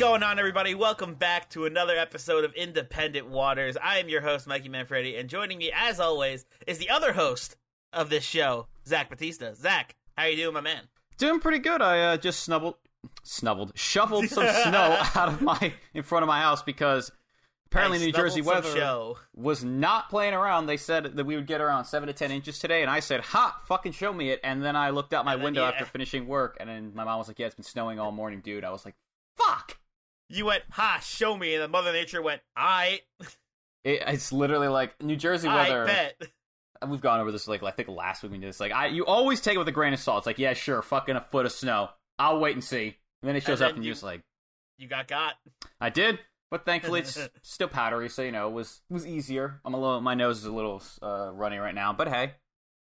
Going on, everybody? Welcome back to another episode of Independent Waters. I am your host, Mikey Manfredi, and joining me, as always, is the other host of this show, Zach Batista. Zach, how you doing, my man? Doing pretty good. I uh, just snubbled, snubbled, shoveled some snow out of my in front of my house because apparently I New Jersey weather show. was not playing around. They said that we would get around seven to ten inches today, and I said, "Ha, fucking show me it." And then I looked out my then, window yeah. after finishing work, and then my mom was like, "Yeah, it's been snowing all morning, dude." I was like, "Fuck." You went, ha, show me, and then Mother Nature went, I, It, it's literally like New Jersey weather. I bet. We've gone over this like I think last week we did this. Like I, you always take it with a grain of salt. It's like, yeah, sure, fucking a foot of snow. I'll wait and see. And then it shows And up, and you- you're just like, You got got. I did, but thankfully it's still powdery, so you know it was it was easier. I'm a little, my nose is a little uh, runny right now, but hey,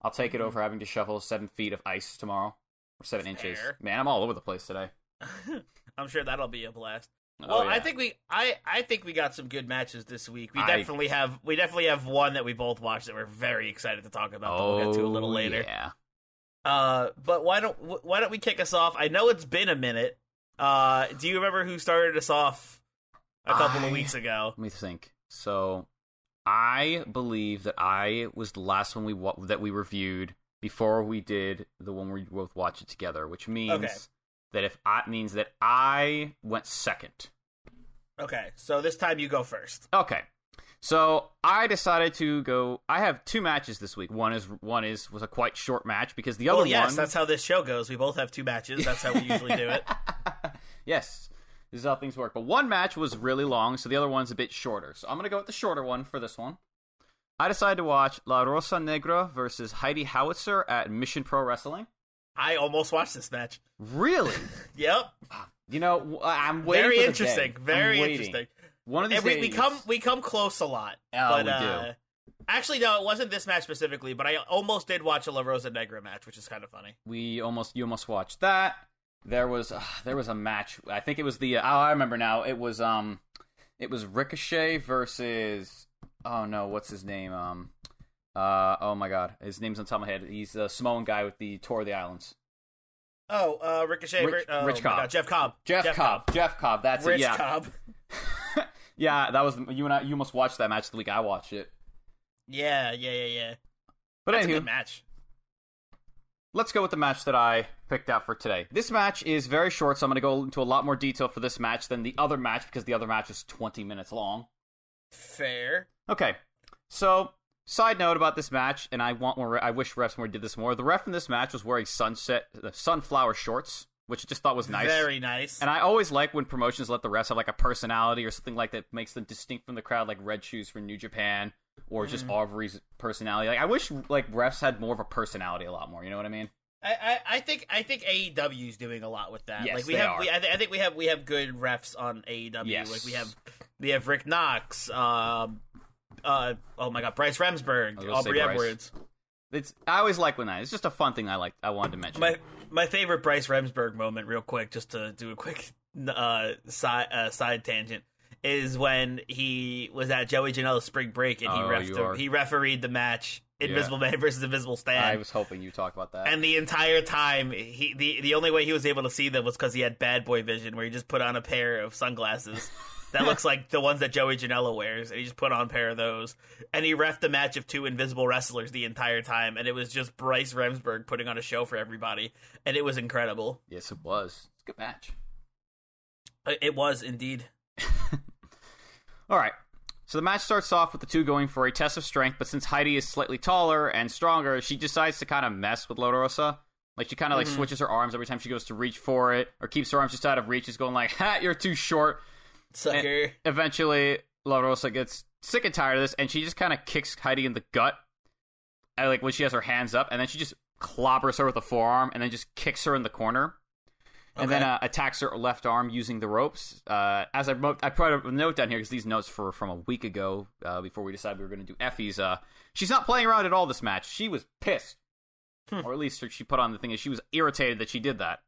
I'll take Mm-hmm. it over having to shovel seven feet of ice tomorrow or seven inches. Man, I'm all over the place today. I'm sure that'll be a blast. Oh, Well, I think we, I, I think we got some good matches this week. We I- definitely have, we definitely have one that we both watched that we're very excited to talk about. that we'll get to a little Oh, later. Yeah, Uh, but why don't why don't we kick us off? I know it's been a minute. Uh, do you remember who started us off a couple I- of weeks ago? let me think. So, I believe that I was the last one we that we reviewed before we did the one we both watched it together, which means Okay. That if I means that I went second. Okay, so this time you go first. Okay. So I decided to go. I have two matches this week. One is one is was a quite short match because the other Well, yes, one. that's how this show goes. We both have two matches. That's how we usually do it. yes, this is how things work. But one match was really long, so the other one's a bit shorter. So I'm gonna go with the shorter one for this one. I decided to watch La Rosa Negra versus Heidi Howitzer at Mission Pro Wrestling. I almost watched this match. Really? Yep, you know, I'm waiting. very interesting. Very interesting. One of these And we, days. we come we come close a lot. Oh, but, we do. uh, Actually, no, it wasn't this match specifically, but I almost did watch a La Rosa Negra match, which is kind of funny. we almost you almost watched that. There was uh, there was a match. I think it was the. Uh, oh, I remember now. It was um, it was Ricochet versus. Oh no, what's his name? Um, uh, oh my god, his name's on top of my head. He's the Samoan guy with the tour of the islands. Oh, uh, Ricochet, Rich- oh Rich Cobb. God, Jeff Cobb, Jeff, Cobb. Jeff Cobb. That's Rich it. Yeah, Cobb. yeah. That was you and I. You must watch that match the week I watched it. Yeah, yeah, yeah, yeah. But That's a anywho, good match. let's go with the match that I picked out for today. This match is very short, so I'm going to go into a lot more detail for this match than the other match because the other match is 20 minutes long. Fair. Okay, so side note about this match, and I want more. I wish refs more did this more. The ref in this match was wearing sunset, uh, sunflower shorts, which I just thought was nice. Very nice. And I always like when promotions let the refs have like a personality or something like that makes them distinct from the crowd, like Red Shoes for New Japan or just Aubrey's personality. Like I wish like refs had more of a personality a lot more. You know what I mean? I, I, I think I think AEW is doing a lot with that. Yes, like we they have, are. we, I, th- I think we have we have good refs on AEW. Yes. Like we have we have Rick Knox. Um, uh, oh my God, Bryce Remsburg, I was gonna say Aubrey Edwards. It's I always like when that. It's just a fun thing I like. I wanted to mention. My my favorite Bryce Remsburg moment, real quick, just to do a quick uh, side uh, side tangent, is when he was at Joey Janela's spring break and he Oh, ref the, he refereed the match Invisible Man versus Invisible Stan. I was hoping you talked about that. And the entire time, he the the only way he was able to see them was because he had bad boy vision, where he just put on a pair of sunglasses that looks like the ones that Joey Janela wears, and he just put on a pair of those. And he refed the match of two invisible wrestlers the entire time, and it was just Bryce Remsburg putting on a show for everybody, and it was incredible. yes, it was. It's a good match. Uh, It was indeed. All right. So the match starts off with the two going for a test of strength, but since Heidi is slightly taller and stronger, she decides to kind of mess with La Rosa. Like she kind of like Mhm. switches her arms every time she goes to reach for it, or keeps her arms just out of reach. She's going like, "Ha, you're too short." Sucker. Eventually, La Rosa gets sick and tired of this, and she just kind of kicks Heidi in the gut. I like when she has her hands up, and then she just clobbers her with a forearm, and then just kicks her in the corner and then uh, attacks her left arm using the ropes. Uh, as I wrote, I put a note down here because these notes were from a week ago uh, before we decided we were going to do Effie's. Uh, she's not playing around at all this match. She was pissed, Hmm. or at least she put on the thing is she was irritated that she did that.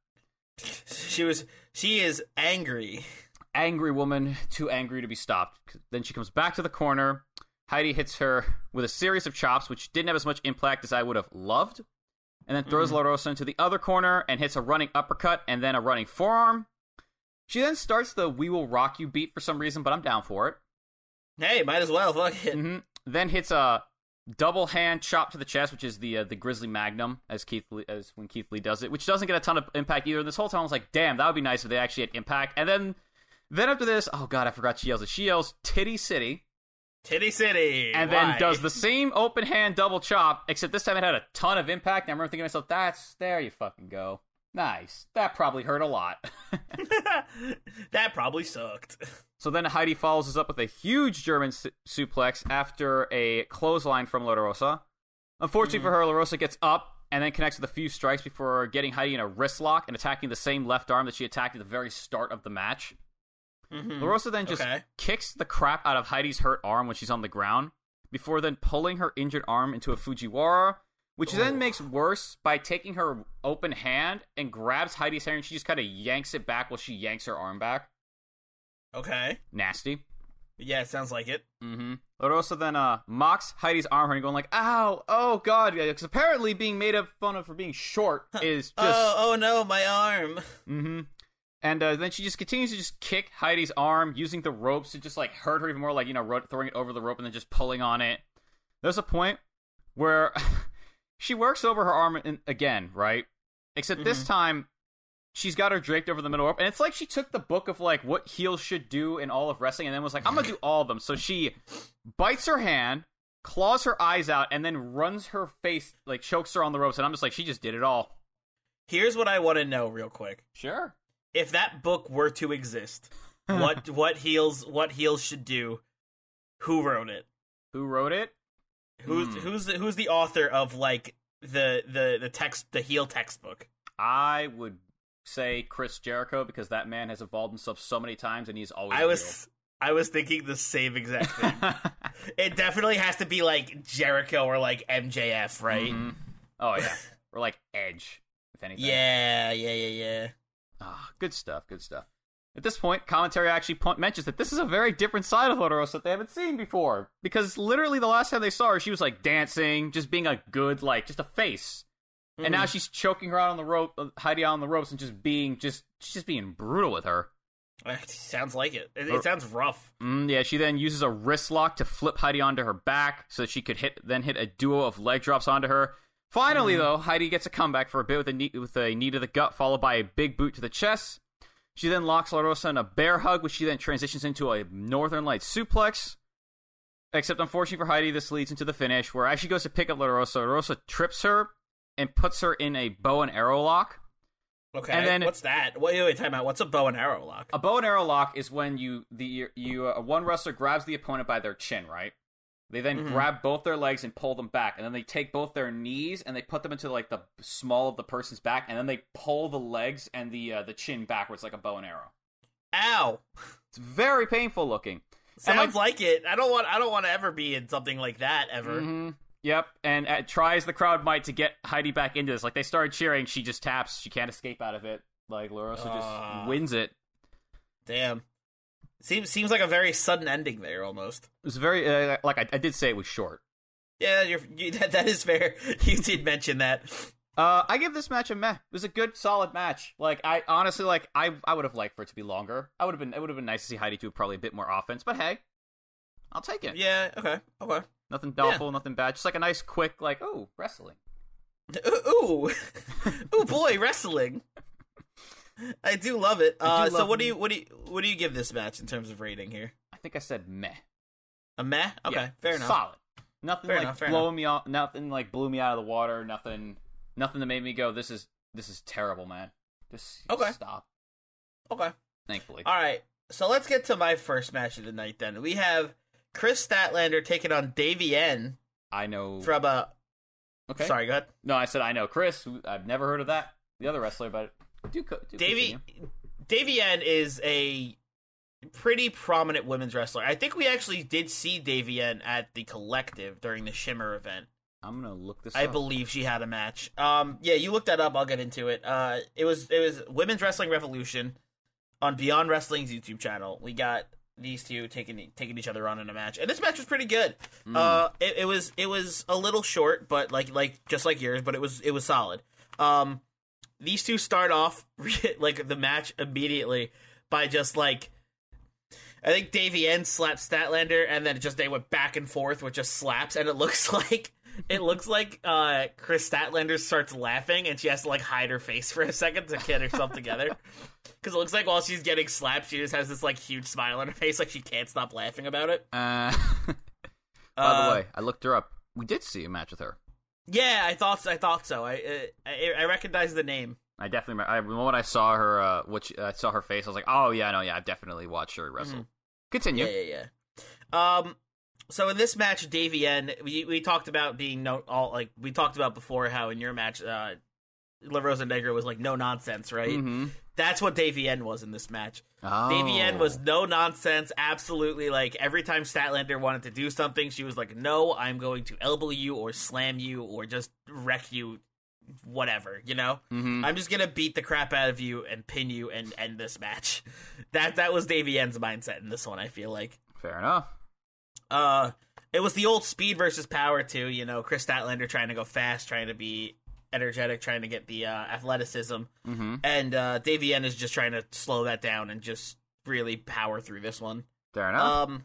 She was. She is angry. Angry woman, too angry to be stopped. Then she comes back to the corner. Heidi hits her with a series of chops, which didn't have as much impact as I would have loved. And then throws La Rosa into the other corner and hits a running uppercut and then a running forearm. She then starts the "We Will Rock You" beat for some reason, but I'm down for it. Hey, might as well. Fuck it. hmm Then hits a double hand chop to the chest, which is the uh, the Grizzly Magnum, as Keith Lee, as when Keith Lee does it, which doesn't get a ton of impact either. This whole time I was like, damn, that would be nice if they actually had impact. And then then after this, oh god, I forgot she yells it. She yells "Titty City," Titty City. and Why? then does the same open hand double chop, except this time it had a ton of impact. And I remember thinking to myself, that's there you fucking go. Nice. That probably hurt a lot. that probably sucked. So then Heidi follows us up with a huge German su- suplex after a clothesline from La Rosa. Unfortunately for mm. her, La Rosa gets up and then connects with a few strikes before getting Heidi in a wrist lock and attacking the same left arm that she attacked at the very start of the match. Mhm. La Rosa then just Okay. kicks the crap out of Heidi's hurt arm when she's on the ground before then pulling her injured arm into a Fujiwara, which then Oh. makes worse by taking her open hand and grabs Heidi's hair and she just kind of yanks it back while she yanks her arm back. Okay. Nasty. Yeah, it sounds like it. Mm-hmm. La Rosa then uh, mocks Heidi's arm and going like, "Ow! Oh God!" Because apparently being made of fun of for being short is just. Oh, oh no, my arm. Mm-hmm. And uh, then she just continues to just kick Heidi's arm using the ropes to just like hurt her even more, like you know, throwing it over the rope and then just pulling on it. There's a point where she works over her arm in, again, right? Except this time she's got her draped over the middle rope, and it's like she took the book of like what heels should do in all of wrestling, and then was like, I'm gonna do all of them. So she bites her hand, claws her eyes out, and then runs her face like chokes her on the ropes, and I'm just like, she just did it all. Here's what I want to know real quick. Sure. If that book were to exist, what what heels what heels should do? Who wrote it? Who wrote it? Who's Hmm. who's the, who's the author of like the the the text the heel textbook? I would say Chris Jericho because that man has evolved himself so many times and he's always. I was I was thinking the same exact thing. it definitely has to be like Jericho or like MJF, right? Mhm. Oh yeah, or like Edge, if anything. Yeah, yeah, yeah, yeah. Ah, good stuff. Good stuff. At this point, commentary actually mentions that this is a very different side of La Rosa that they haven't seen before. Because literally, the last time they saw her, she was like dancing, just being a good, like, just a face. And now she's choking her out on the rope, uh, Heidi out on the ropes, and just being just, she's just being brutal with her. It sounds like it. It, it sounds rough. Mm, yeah, she then uses a wrist lock to flip Heidi onto her back so that she could hit then hit a duo of leg drops onto her. Finally, though, Heidi gets a comeback for a bit with a knee, with a knee to the gut, followed by a big boot to the chest. She then locks La Rosa in a bear hug, which she then transitions into a Northern Lights suplex. Except, unfortunately for Heidi, this leads into the finish, where as she goes to pick up La Rosa, La Rosa trips her and puts her in a bow and arrow lock. Okay. And then- what's that? Wait, wait, time out. What's a bow and arrow lock? A bow and arrow lock is when you the you uh, one wrestler grabs the opponent by their chin, right? They then Mhm. grab both their legs and pull them back, and then they take both their knees and they put them into like the small of the person's back, and then they pull the legs and the uh, the chin backwards like a bow and arrow. Ow! It's very painful looking. Sounds like it. I don't want. I don't want to ever be in something like that ever. hmm Yep, and uh, tries the crowd might to get Heidi back into this. Like they started cheering, she just taps. She can't escape out of it. Like La Rosa Ah. just wins it. Damn. Seems seems like a very sudden ending there, almost. It was very uh, like I, I did say it was short. Yeah, you're, you, that, that is fair. You did mention that. Uh, I give this match a meh. It was a good, solid match. Like I honestly like I I would have liked for it to be longer. I would have been it would have been nice to see Heidi do probably a bit more offense. But hey, I'll take it. Yeah. Okay. Okay. Nothing doubtful, nothing bad. Just like a nice, quick like oh wrestling. Ooh, ooh, boy, wrestling. I do love it. Uh, do so love what do you what do you what do you give this match in terms of rating here? I think I said meh. A meh. Okay, Yeah, fair enough. Solid. Nothing Fair like enough, fair blowing me off. Nothing like blew me out of the water. Nothing. Nothing that made me go. This is this is terrible, man. Just Okay. stop. Okay. Thankfully. All right. So let's get to my first match of the night. Then we have Kris Statlander taking on Davienne I know. from uh okay. Sorry, go ahead. No, I said I know Kris. I've never heard of that. The other wrestler, but do, co- do Davey continue. Davienne is a pretty prominent women's wrestler. I think we actually did see Davienne at the Collective during the Shimmer event. I'm gonna look this. I up. believe she had a match. Um, yeah, you look that up. I'll get into it. Uh, it was it was Women's Wrestling Revolution on Beyond Wrestling's YouTube channel. We got these two taking taking each other on in a match, and this match was pretty good. Mm. Uh, it, it was it was a little short, but like like just like yours, but it was it was solid. Um, these two start off like the match immediately by just like. I think Davienne slapped Statlander, and then just they went back and forth with just slaps, and it looks like it looks like uh, Kris Statlander starts laughing, and she has to like hide her face for a second to get herself together, because it looks like while she's getting slapped, she just has this like huge smile on her face, like she can't stop laughing about it. Uh, by Uh, the way, I looked her up. We did see a match with her. Yeah, I thought I thought so. I uh, I, I recognize the name. I definitely. I, the moment I saw her, uh, what she, I saw her face, I was like, "Oh yeah, no, yeah, I've definitely watched her wrestle." Continue. Mm-hmm. Yeah, yeah, yeah. Um, so in this match, Davienne, we we talked about being no all like we talked about before how in your match, uh, La Rosa Negra was like no nonsense, right? Mm-hmm. That's what Davienne was in this match. Oh. Davienne was no nonsense, absolutely like every time Statlander wanted to do something, she was like, "No, I'm going to elbow you or slam you or just wreck you, whatever." You know, Mhm. I'm just gonna beat the crap out of you and pin you and end this match. That that was Davienne's mindset in this one. I feel like. Fair enough. Uh, it was the old speed versus power too. You know, Kris Statlander trying to go fast, trying to be energetic, trying to get the uh, athleticism, Mm-hmm. and uh, Davey is just trying to slow that down and just really power through this one. Fair enough. Um,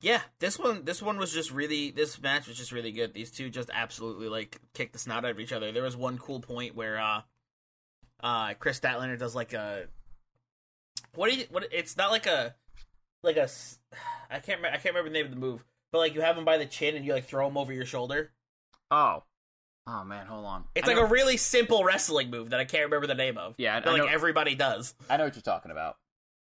yeah, this one, this one was just really, this match was just really good. These two just absolutely like kicked the snot out of each other. There was one cool point where uh, uh, Kris Statlander does like a, what do you, what? It's not like a, like a, I can't, I can't remember the name of the move, but like you have him by the chin and you like throw him over your shoulder. oh. Oh man, hold on. It's I like know, a really simple wrestling move that I can't remember the name of. Yeah, I- I like know- everybody does. I know what you're talking about.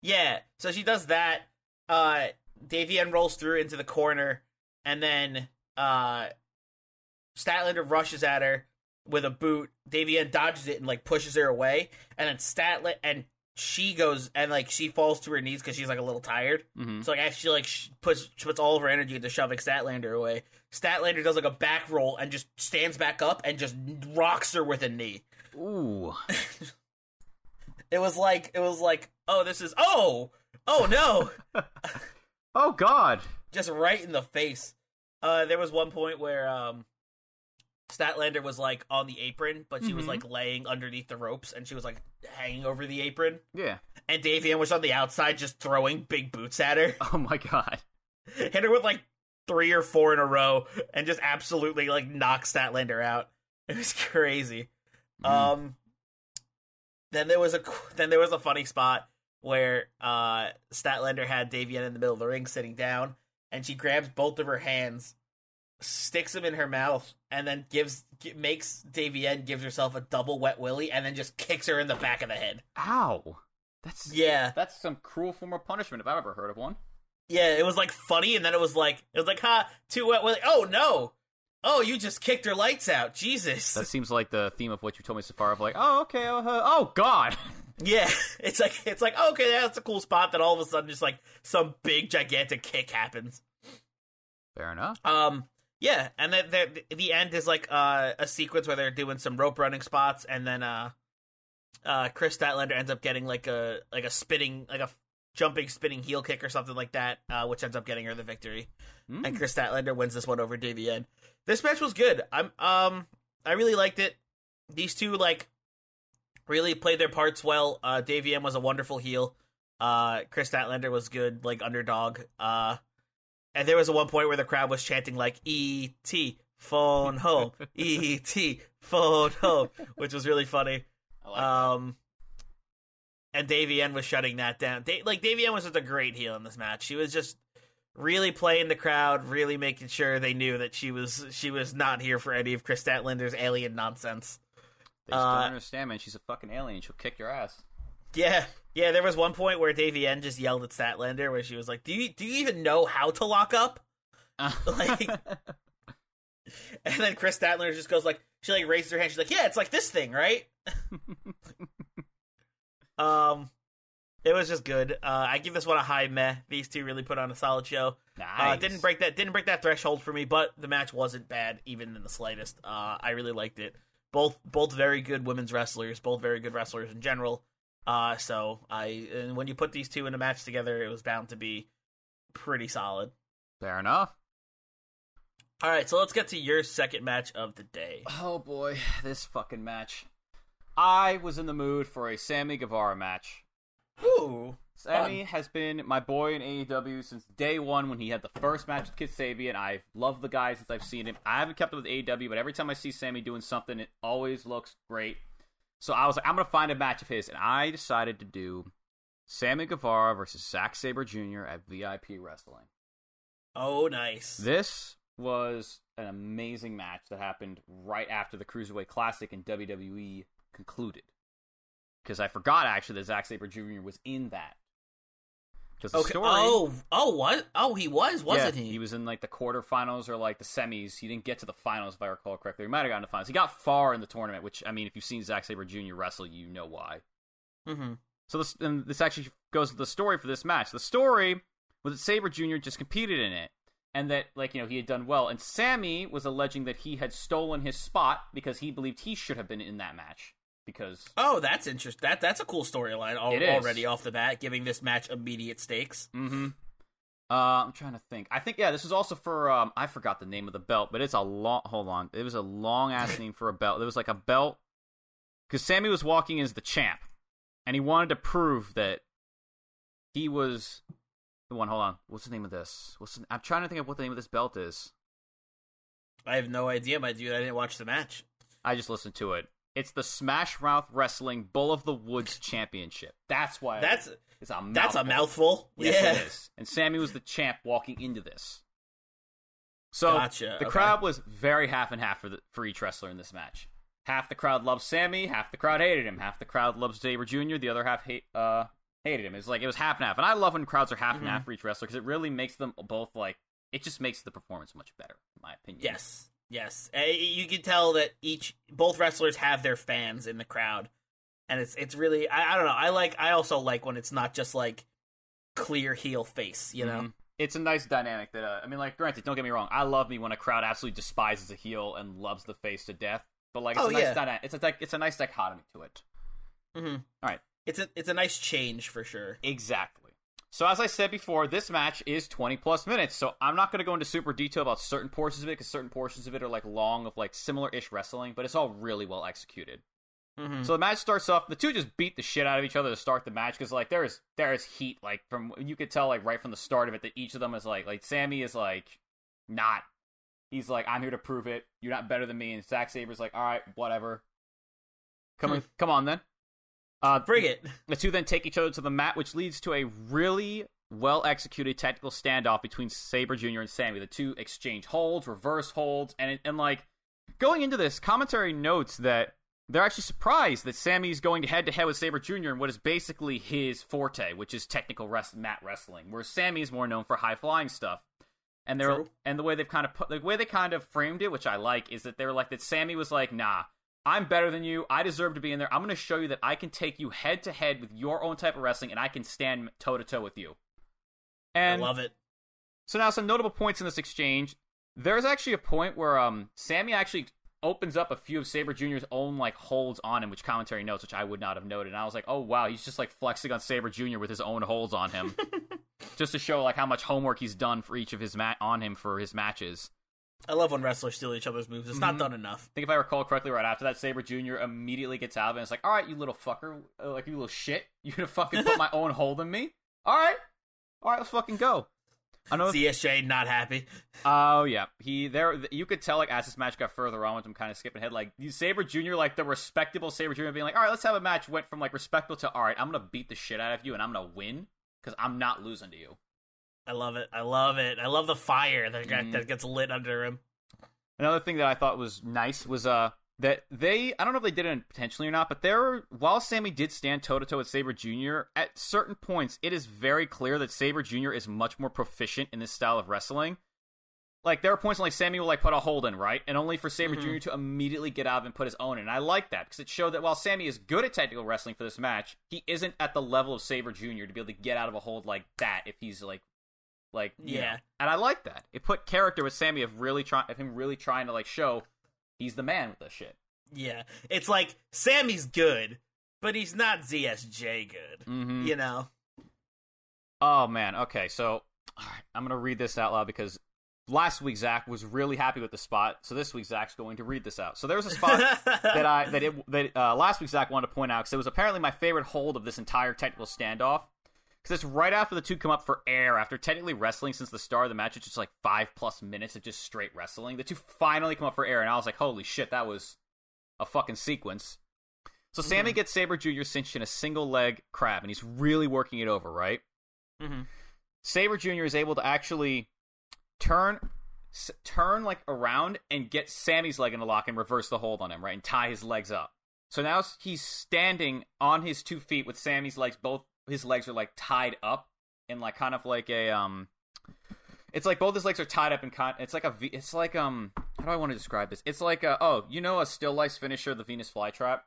Yeah, so she does that. Uh, Davienne rolls through into the corner, and then uh, Statlander rushes at her with a boot. Davienne dodges it and like pushes her away, and then Statlander and she goes and like she falls to her knees because she's like a little tired. Mm-hmm. So like as she like sh- puts she puts all of her energy into shoving Statlander away. Statlander does like a back roll and just stands back up and just rocks her with a knee. Ooh. It was like it was like oh this is oh oh no. Oh God. just right in the face. Uh, there was one point where um, Statlander was like on the apron, but she was Mhm. like laying underneath the ropes, and she was like hanging over the apron. Yeah. And Davienne was on the outside, just throwing big boots at her, Oh my God. hit her with like three or four in a row, and just absolutely like knocked Statlander out. It was crazy. Mm. Um, then there was a then there was a funny spot where uh Statlander had Davienne in the middle of the ring sitting down, and she grabs both of her hands, sticks them in her mouth, and then gives gi- makes Davienne gives herself a double wet willy, and then just kicks her in the back of the head. Ow. That's Yeah, that's some cruel form of punishment if I've ever heard of one. yeah, it was like funny, and then it was like it was like ha too wet willy. Oh no. Oh, you just kicked her lights out. Jesus. That seems like the theme of what you told me so far. Of like, oh okay, uh, oh God. Yeah, it's like it's like okay, that's a cool spot. Then all of a sudden, just like some big gigantic kick happens. Fair enough. Um, yeah, and then the, the end is like uh, a sequence where they're doing some rope running spots, and then uh, uh, Kris Statlander ends up getting like a like a spinning like a jumping spinning heel kick or something like that, uh, which ends up getting her the victory. Mm. And Kris Statlander wins this one over Davienne. This match was good. I'm um I really liked it. These two like really played their parts well. Uh Davienne was a wonderful heel. Uh Kris Statlander was good, like underdog. Uh and there was a one point where the crowd was chanting like E T phone home. E T phone home, which was really funny. I like that. Um, and Davienne was shutting that down. Da- like Davienne was just a great heel in this match. She was just really playing the crowd, really making sure they knew that she was she was not here for any of Kris Statlander's alien nonsense. They just Uh, don't understand, man. She's a fucking alien. She'll kick your ass. Yeah, yeah. There was one point where Davienne just yelled at Statlander, where she was like, "Do you do you even know how to lock up?" Like- And then Kris Statlander just goes like, she like raises her hand. She's like, "Yeah, it's like this thing, right?" um, it was just good. Uh, I give this one a high meh. These two really put on a solid show. Uh, didn't break that didn't break that threshold for me, but the match wasn't bad even in the slightest. Uh, I really liked it. Both both very good women's wrestlers, both very good wrestlers in general. Uh, so I and when you put these two in a match together, it was bound to be pretty solid. Fair enough. All right, so let's get to your second match of the day. Oh boy, this fucking match. I was in the mood for a Sammy Guevara match. Ooh, Sammy has been my boy in AEW since day one when he had the first match with Kip Sabian. I've loved the guy since I've seen him. I haven't kept up with AEW, but every time I see Sammy doing something, it always looks great. So I was like, I'm gonna find a match of his, and I decided to do Sammy Guevara versus Zack Sabre Jr. at VIP Wrestling. oh nice. This was an amazing match that happened right after the Cruiserweight Classic in WWE concluded. Because I forgot actually that Zack Sabre Jr. was in that. Because the okay. story, Oh, oh, what? Oh, he was, wasn't yeah, he? He was in like the quarterfinals or like the semis. He didn't get to the finals if I recall correctly. He might have gotten to the finals. He got far in the tournament, which I mean, if you've seen Zack Sabre Jr. wrestle, you know why. Mm-hmm. So this and this actually goes to the story for this match. The story was that Sabre Jr. just competed in it, and that like you know he had done well. And Sammy was alleging that he had stolen his spot because he believed he should have been in that match because Oh, that's interesting. That that's a cool storyline al- already off the bat, giving this match immediate stakes. Mm-hmm. Uh, I'm trying to think. I think yeah, this was also for um, I forgot the name of the belt, but it's a long. Hold on, it was a long ass name for a belt. It was like a belt because Sammy was walking as the champ, and he wanted to prove that he was the one. Hold on, what's the name of this? What's the, I'm trying to think of what the name of this belt is. I have no idea, my dude. I didn't watch the match. I just listened to it. It's the Smash Mouth Wrestling Bull of the Woods Championship. That's why That's it's a mouthful. that's a mouthful. Yes, yeah. it is. And Sammy was the champ walking into this. So Gotcha, the okay. crowd was very half and half for the, for each wrestler in this match. Half the crowd loved Sammy, half the crowd hated him. Half the crowd loves Sabre Jr., the other half hate uh hated him. It's like it was half and half. And I love when crowds are half and Mhm. half for each wrestler because it really makes them both like it just makes the performance much better, in my opinion. Yes. Yes. Uh, You can tell that each both wrestlers have their fans in the crowd. And it's it's really I, I don't know. I like I also like when it's not just like clear heel face, you know. Mhm. It's a nice dynamic that uh, I mean, like, granted, don't get me wrong. I love me when a crowd absolutely despises a heel and loves the face to death. But like, it's Oh, a nice yeah. dyna- It's a it's a nice dichotomy to it. Mm-hmm. All right. It's a it's a nice change for sure. Exactly. So as I said before, this match is 20 plus minutes. So I'm not going to go into super detail about certain portions of it because certain portions of it are like long of like similar-ish wrestling, but it's all really well executed. Mm-hmm. So the match starts off. The two just beat the shit out of each other to start the match because like there is there is heat like from you could tell like right from the start of it that each of them is like like Sammy is like not. He's like I'm here to prove it. You're not better than me. And Zack Sabre's like all right whatever. Come Hmm. on, come on then. Uh, Bring it. the two then take each other to the mat, which leads to a really well executed technical standoff between Sabre Jr. and Sammy. The two exchange holds, reverse holds, and and like going into this, commentary notes that they're actually surprised that Sammy's going head to head with Sabre Jr. in what is basically his forte, which is technical rest- mat wrestling, where Sammy's more known for high flying stuff. And they're True. and the way they've kind of put the way they kind of framed it, which I like, is that they were like that Sammy was like, nah. I'm better than you. I deserve to be in there. I'm going to show you that I can take you head to head with your own type of wrestling, and I can stand toe to toe with you. And I love it. so now some notable points in this exchange. There's actually a point where um Sammy actually opens up a few of Sabre Jr.'s own like holds on him, which commentary notes, which I would not have noted. And I was like, oh wow, he's just like flexing on Sabre Jr. with his own holds on him, just to show like how much homework he's done for each of his mat on him for his matches. I love when wrestlers steal each other's moves. It's not Mhm. done enough. I think if I recall correctly, right after that, Sabre Jr. immediately gets out of it. And it's like, all right, you little fucker, uh, like you little shit, you gonna fucking put my own hold in me? All right, all right, let's fucking go. I know. ZSJ not happy. Oh yeah, he there. You could tell like as this match got further on, with him kind of skipping ahead. Like Sabre Jr. Like the respectable Sabre Jr. being like, all right, let's have a match. Went from like respectable to all right, I'm gonna beat the shit out of you and I'm gonna win because I'm not losing to you. I love it. I love it. I love the fire that got, Mhm. that gets lit under him. Another thing that I thought was nice was uh that they I don't know if they did it intentionally or not, but there while Sammy did stand toe to toe with Sabre Jr. at certain points, it is very clear that Sabre Jr. is much more proficient in this style of wrestling. Like there are points when like Sammy will like put a hold in, right? And only for Sabre Mhm. Jr. to immediately get out of and put his own in. And I like that because it showed that while Sammy is good at technical wrestling for this match, he isn't at the level of Sabre Jr. to be able to get out of a hold like that if he's like like Yeah. know. And I like that. It put character with Sammy of really trying of him really trying to like show he's the man with this shit. Yeah, it's like Sammy's good, but he's not ZSJ good. Mm-hmm. You know? Oh man. Okay, so all right, I'm gonna read this out loud because last week Zach was really happy with the spot, so this week Zach's going to read this out. So there was a spot that I that it that uh, last week Zach wanted to point out because it was apparently my favorite hold of this entire technical standoff. Because it's right after the two come up for air after technically wrestling since the start of the match, it's just like five plus minutes of just straight wrestling. The two finally come up for air, and I was like, "Holy shit, that was a fucking sequence." So Sammy gets Sabre Jr. cinched in a single leg crab, and he's really working it over, right? Mhm. Sabre Jr. is able to actually turn s- turn like around and get Sammy's leg in a lock and reverse the hold on him, right? And tie his legs up. So now he's standing on his two feet with Sammy's legs both his legs are like tied up in like kind of like a um it's like both his legs are tied up and con it's like a v it's like um how do I want to describe this? It's like a oh, you know a still life finisher the Venus flytrap?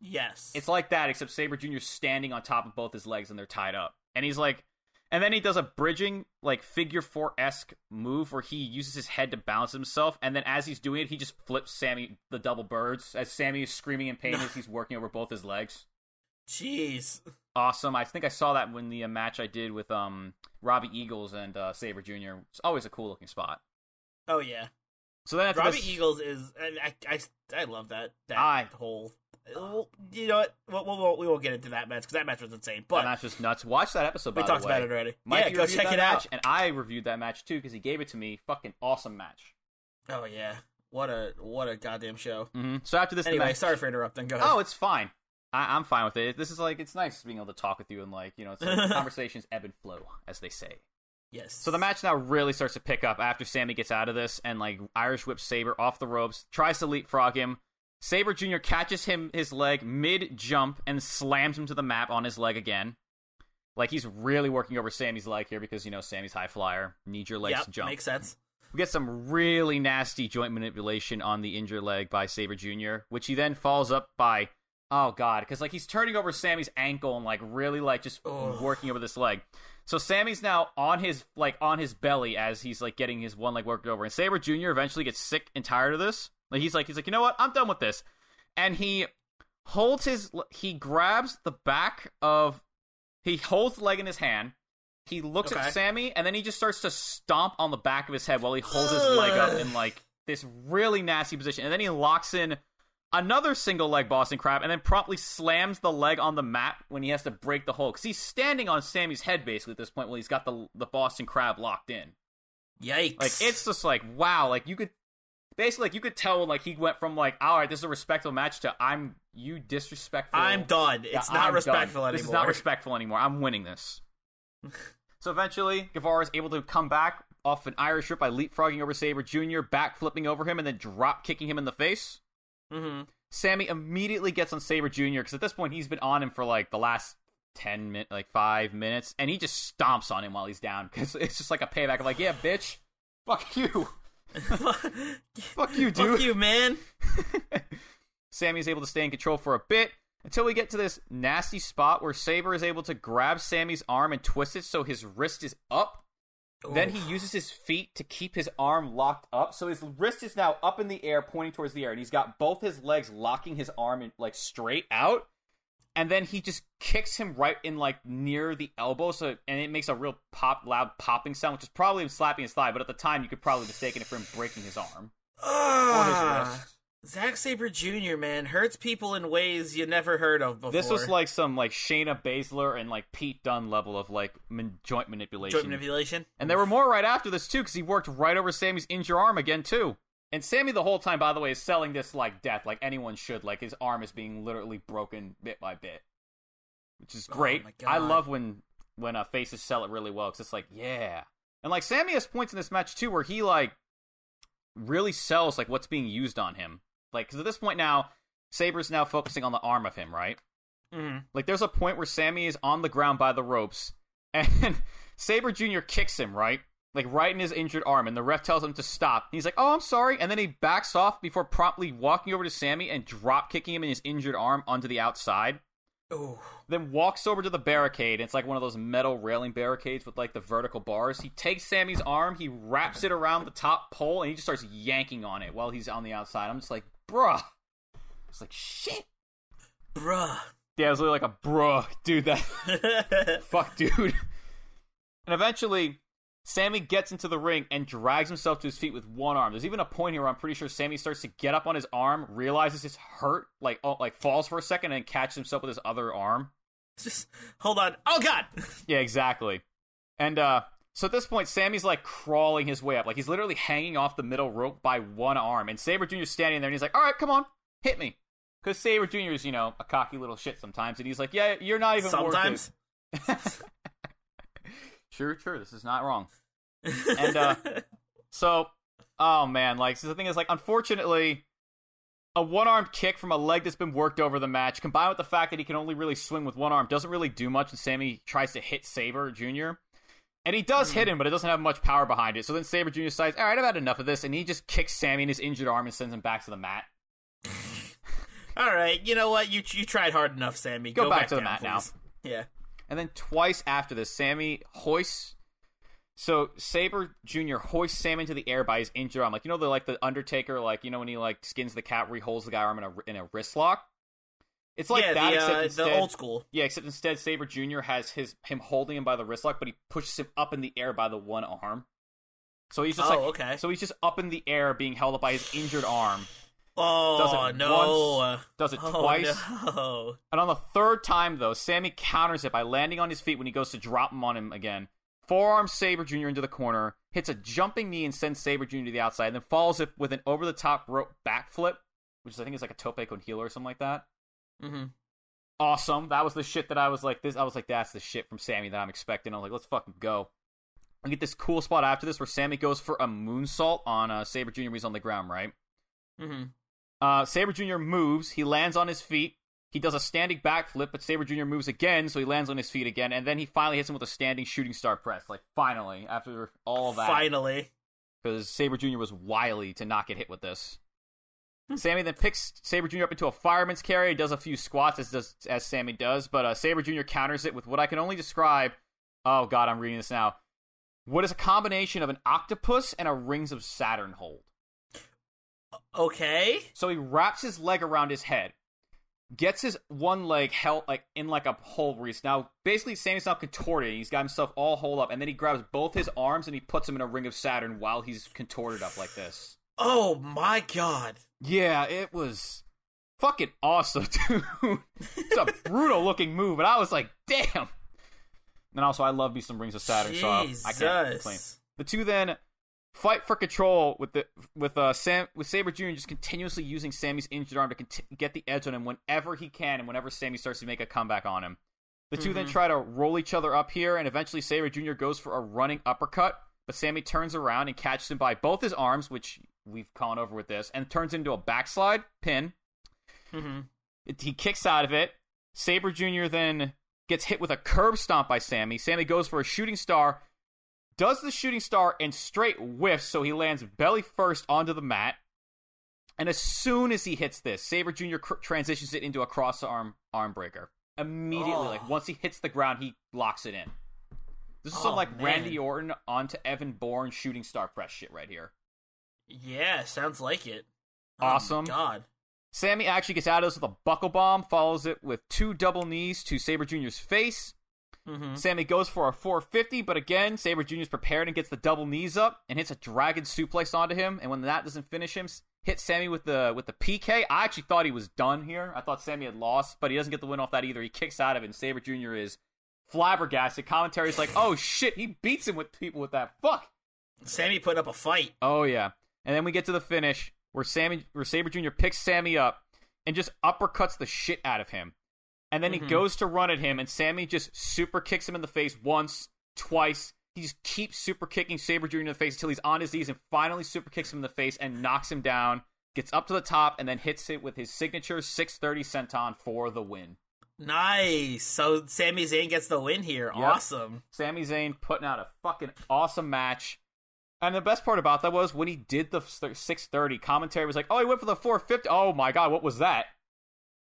Yes. It's like that, except Sabre Jr.'s standing on top of both his legs and they're tied up. And he's like, and then he does a bridging, like figure four esque move where he uses his head to balance himself. And then as he's doing it, he just flips Sammy the double birds as Sammy is screaming in pain as he's working over both his legs. Jeez. Awesome. I think I saw that when the uh, match I did with um Robbie Eagles and uh, Sabre Jr. It's always a cool looking spot. Oh yeah. So then after Robbie this, Eagles is. I, I, I, I love that. That I- whole. Well, You know what? We'll, we'll, we won't get into that match because that match was insane. But that match was nuts. Watch that episode. we talked the way. about it already. Mike, yeah, go check it match, out. and I reviewed that match too because he gave it to me. Fucking awesome match. Oh yeah. What a what a goddamn show. hmm So after this, Anyway, match- sorry for interrupting. Go ahead. Oh, it's fine. I, I'm fine with it. This is like it's nice being able to talk with you and like you know, it's like conversations ebb and flow, as they say. yes. So the match now really starts to pick up after Sammy gets out of this and like Irish whips Sabre off the ropes, tries to leapfrog him. Sabre Jr. catches him his leg mid jump and slams him to the map on his leg again. Like he's really working over Sammy's leg here because you know Sammy's high flyer, need your legs Yep, to jump. makes sense. We get some really nasty joint manipulation on the injured leg by Sabre Jr., which he then follows up by oh god, because like he's turning over Sammy's ankle and like really like just Ugh. working over this leg. So Sammy's now on his like on his belly as he's like getting his one leg worked over, and Sabre Jr. eventually gets sick and tired of this. Like he's like he's like you know what I'm done with this, and he holds his he grabs the back of he holds the leg in his hand. He looks Okay. at Sammy and then he just starts to stomp on the back of his head while he holds his leg up in like this really nasty position. And then he locks in another single leg Boston Crab and then promptly slams the leg on the mat when he has to break the hold. Because he's standing on Sammy's head basically at this point while he's got the, the Boston Crab locked in. Yikes. Like it's just like wow, like you could basically like you could tell like he went from like all right, this is a respectful match to I'm you disrespectful. I'm done. Yeah, It's not I'm respectful done. anymore. This is not respectful anymore. I'm winning this. so eventually, Guevara is able to come back off an Irish whip by leapfrogging over Sabre Jr., back flipping over him, and then drop kicking him in the face. Hmm Sammy immediately gets on Sabre Jr. because at this point he's been on him for like the last ten minutes, like five minutes, and he just stomps on him while he's down because it's just like a payback of like, yeah, bitch, fuck you, fuck you, dude. Fuck you, man. Sammy is able to stay in control for a bit until we get to this nasty spot where Sabre is able to grab Sammy's arm and twist it so his wrist is up. Then he uses his feet to keep his arm locked up. So his wrist is now up in the air, pointing towards the air, and he's got both his legs locking his arm in, like straight out. And then he just kicks him right in like near the elbow, so and it makes a real pop, loud popping sound, which is probably him slapping his thigh. But at the time, you could probably mistake it for him breaking his arm or his Ah, wrist. Zack Sabre Jr. Man hurts people in ways you never heard of before. This was like some like Shayna Baszler and like Pete Dunne level of like man- joint manipulation. joint manipulation. and there were more right after this too, because he worked right over Sammy's injured arm again too. And Sammy the whole time, by the way, is selling this like death, like anyone should. Like his arm is being literally broken bit by bit, which is Oh great. my I love when when uh, faces sell it really well because it's like yeah, and like Sammy has points in this match too where he like really sells like what's being used on him. Like because at this point now, Sabre's now focusing on the arm of him, right? Mm-hmm. Like there's a point where Sammy is on the ground by the ropes, and Sabre Jr. kicks him right, like right in his injured arm, and the ref tells him to stop. He's like, "Oh, I'm sorry," and then he backs off before promptly walking over to Sammy and drop kicking him in his injured arm onto the outside. Ooh. Then walks over to the barricade. It's like one of those metal railing barricades with like the vertical bars. He takes Sammy's arm, he wraps it around the top pole, and he just starts yanking on it while he's on the outside. I'm just like, bruh. It's like shit. Bruh. Yeah, it was literally like a bruh, dude. That fuck, dude. And eventually, Sammy gets into the ring and drags himself to his feet with one arm. There's even a point here where I'm pretty sure Sammy starts to get up on his arm, realizes it's hurt, like oh, like falls for a second, and catches himself with his other arm. Just hold on. Oh god. Yeah, exactly. And uh so at this point, Sammy's like crawling his way up. Like he's literally hanging off the middle rope by one arm. And Sabre Jr.'s standing there and he's like, All right, come on, hit me. Because Sabre Jr. is, you know, a cocky little shit sometimes. And he's like, Yeah, you're not even Sometimes. worth it. sure, sure, this is not wrong. And, uh, So, oh man, like so the thing is, like, unfortunately, a one-armed kick from a leg that's been worked over the match, combined with the fact that he can only really swing with one arm, doesn't really do much. And Sammy tries to hit Sabre Jr. And he does hit hmm. him, but it doesn't have much power behind it. So then Sabre Jr. decides, all right, I've had enough of this, and he just kicks Sammy in his injured arm and sends him back to the mat. All right. You know what? You you tried hard enough, Sammy. Go back to the down, mat now. please. Yeah. And then twice after this, Sammy hoists. So Sabre Jr. hoists Sam into the air by his injured arm, like you know the like the Undertaker, like you know when he like skins the cat where he holds the guy arm in a in a wrist lock. It's like yeah, that, the, except uh, instead, the old school. yeah, except instead Sabre Jr. has his him holding him by the wrist lock, but he pushes him up in the air by the one arm. So he's just Oh, like okay. So he's just up in the air, being held up by his injured arm. Oh Does it no! once, does it oh, twice. No. And on the third time, though, Sammy counters it by landing on his feet when he goes to drop him on him again. Forearms Sabre Jr. into the corner, hits a jumping knee and sends Sabre Jr. to the outside, and then follows it with an over the top rope backflip, which I think is like a tope con hilo or something like that. Hmm Awesome. That was the shit that I was like, this. I was like, that's the shit from Sammy that I'm expecting. I was like, let's fucking go. I get this cool spot after this where Sammy goes for a moonsault on uh, Sabre Jr. he's on the ground, right? hmm Uh, Sabre Jr. moves. He lands on his feet. He does a standing backflip, but Sabre Jr. moves again, so he lands on his feet again, and then he finally hits him with a standing shooting star press. Like finally, after all of that, Finally. because Sabre Jr. was wily to not get hit with this. Sammy then picks Sabre Jr. up into a fireman's carry. Does a few squats as does as Sammy does, but uh, Sabre Jr. counters it with what I can only describe. Oh God, I'm reading this now. What is a combination of an octopus and a rings of Saturn hold? Okay. So he wraps his leg around his head, gets his one leg held like in like a hole where he's now basically Sammy's now contorted. He's got himself all holed up, and then he grabs both his arms and he puts them in a ring of Saturn while he's contorted up like this. Oh my god. Yeah, it was fucking awesome, dude. it's a brutal looking move, and I was like, damn. And also, I love me some rings of Saturn, so I, can't complain. Jesus. The two then fight for control with the with uh Sam with Sabre Jr. just continuously using Sammy's injured arm to conti- get the edge on him whenever he can, and whenever Sammy starts to make a comeback on him. The 2 then Mhm. try to roll each other up here, and eventually Sabre Jr. goes for a running uppercut, but Sammy turns around and catches him by both his arms, which we've gone over with this, and turns into a backslide pin. hmm It- he kicks out of it. Sabre Jr. then gets hit with a curb stomp by Sammy. Sammy goes for a shooting star, does the shooting star, and straight whiffs, so he lands belly first onto the mat. And as soon as he hits this, Sabre Jr. Cr- transitions it into a cross arm arm breaker. Immediately, Oh. like once he hits the ground, he locks it in. This is some Oh, like man. Randy Orton onto Evan Bourne shooting star press shit right here. Yeah, sounds like it. Oh, Awesome. God. Sammy actually gets out of this with a buckle bomb, follows it with two double knees to Sabre Jr.'s face. hmm Sammy goes for a 450, but again, Sabre Jr.'s prepared and gets the double knees up and hits a dragon suplex onto him. And when that doesn't finish him, hits Sammy with the with the PK. I actually thought he was done here. I thought Sammy had lost, but he doesn't get the win off that either. He kicks out of it, and Sabre Jr. is flabbergasted. Commentary's like, "Oh shit, he beats him with people with that. Fuck." Sammy put up a fight. Oh yeah. And then we get to the finish where Sammy where Sabre Jr. picks Sammy up and just uppercuts the shit out of him. and then Mhm. he goes to run at him, and Sammy just super kicks him in the face once, twice. He just keeps super kicking Sabre Jr. in the face until he's on his knees and finally super kicks him in the face and knocks him down. Gets up to the top and then hits it with his signature 630 senton for the win. Nice. So Sami Zayn gets the win here. Awesome. Sami Zayn putting out a fucking awesome match. And the best part about that was when he did the 630, commentary was like, "Oh, he went for the 450. Oh my god, what was that?"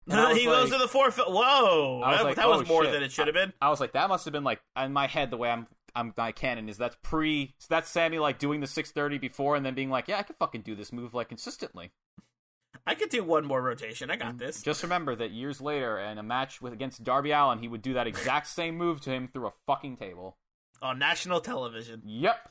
And I was he goes to the four. Whoa, I was that, like, that was oh, more shit. than it should have been. I was like, that must have been like in my head the way I'm I'm my canon is that's pre so that's Sammy like doing the 630 before and then being like, yeah, I can fucking do this move like consistently. I could do one more rotation. I got mm, this. Just remember that years later in a match with against Darby Allin, he would do that exact same move to him through a fucking table. on national television. Yep.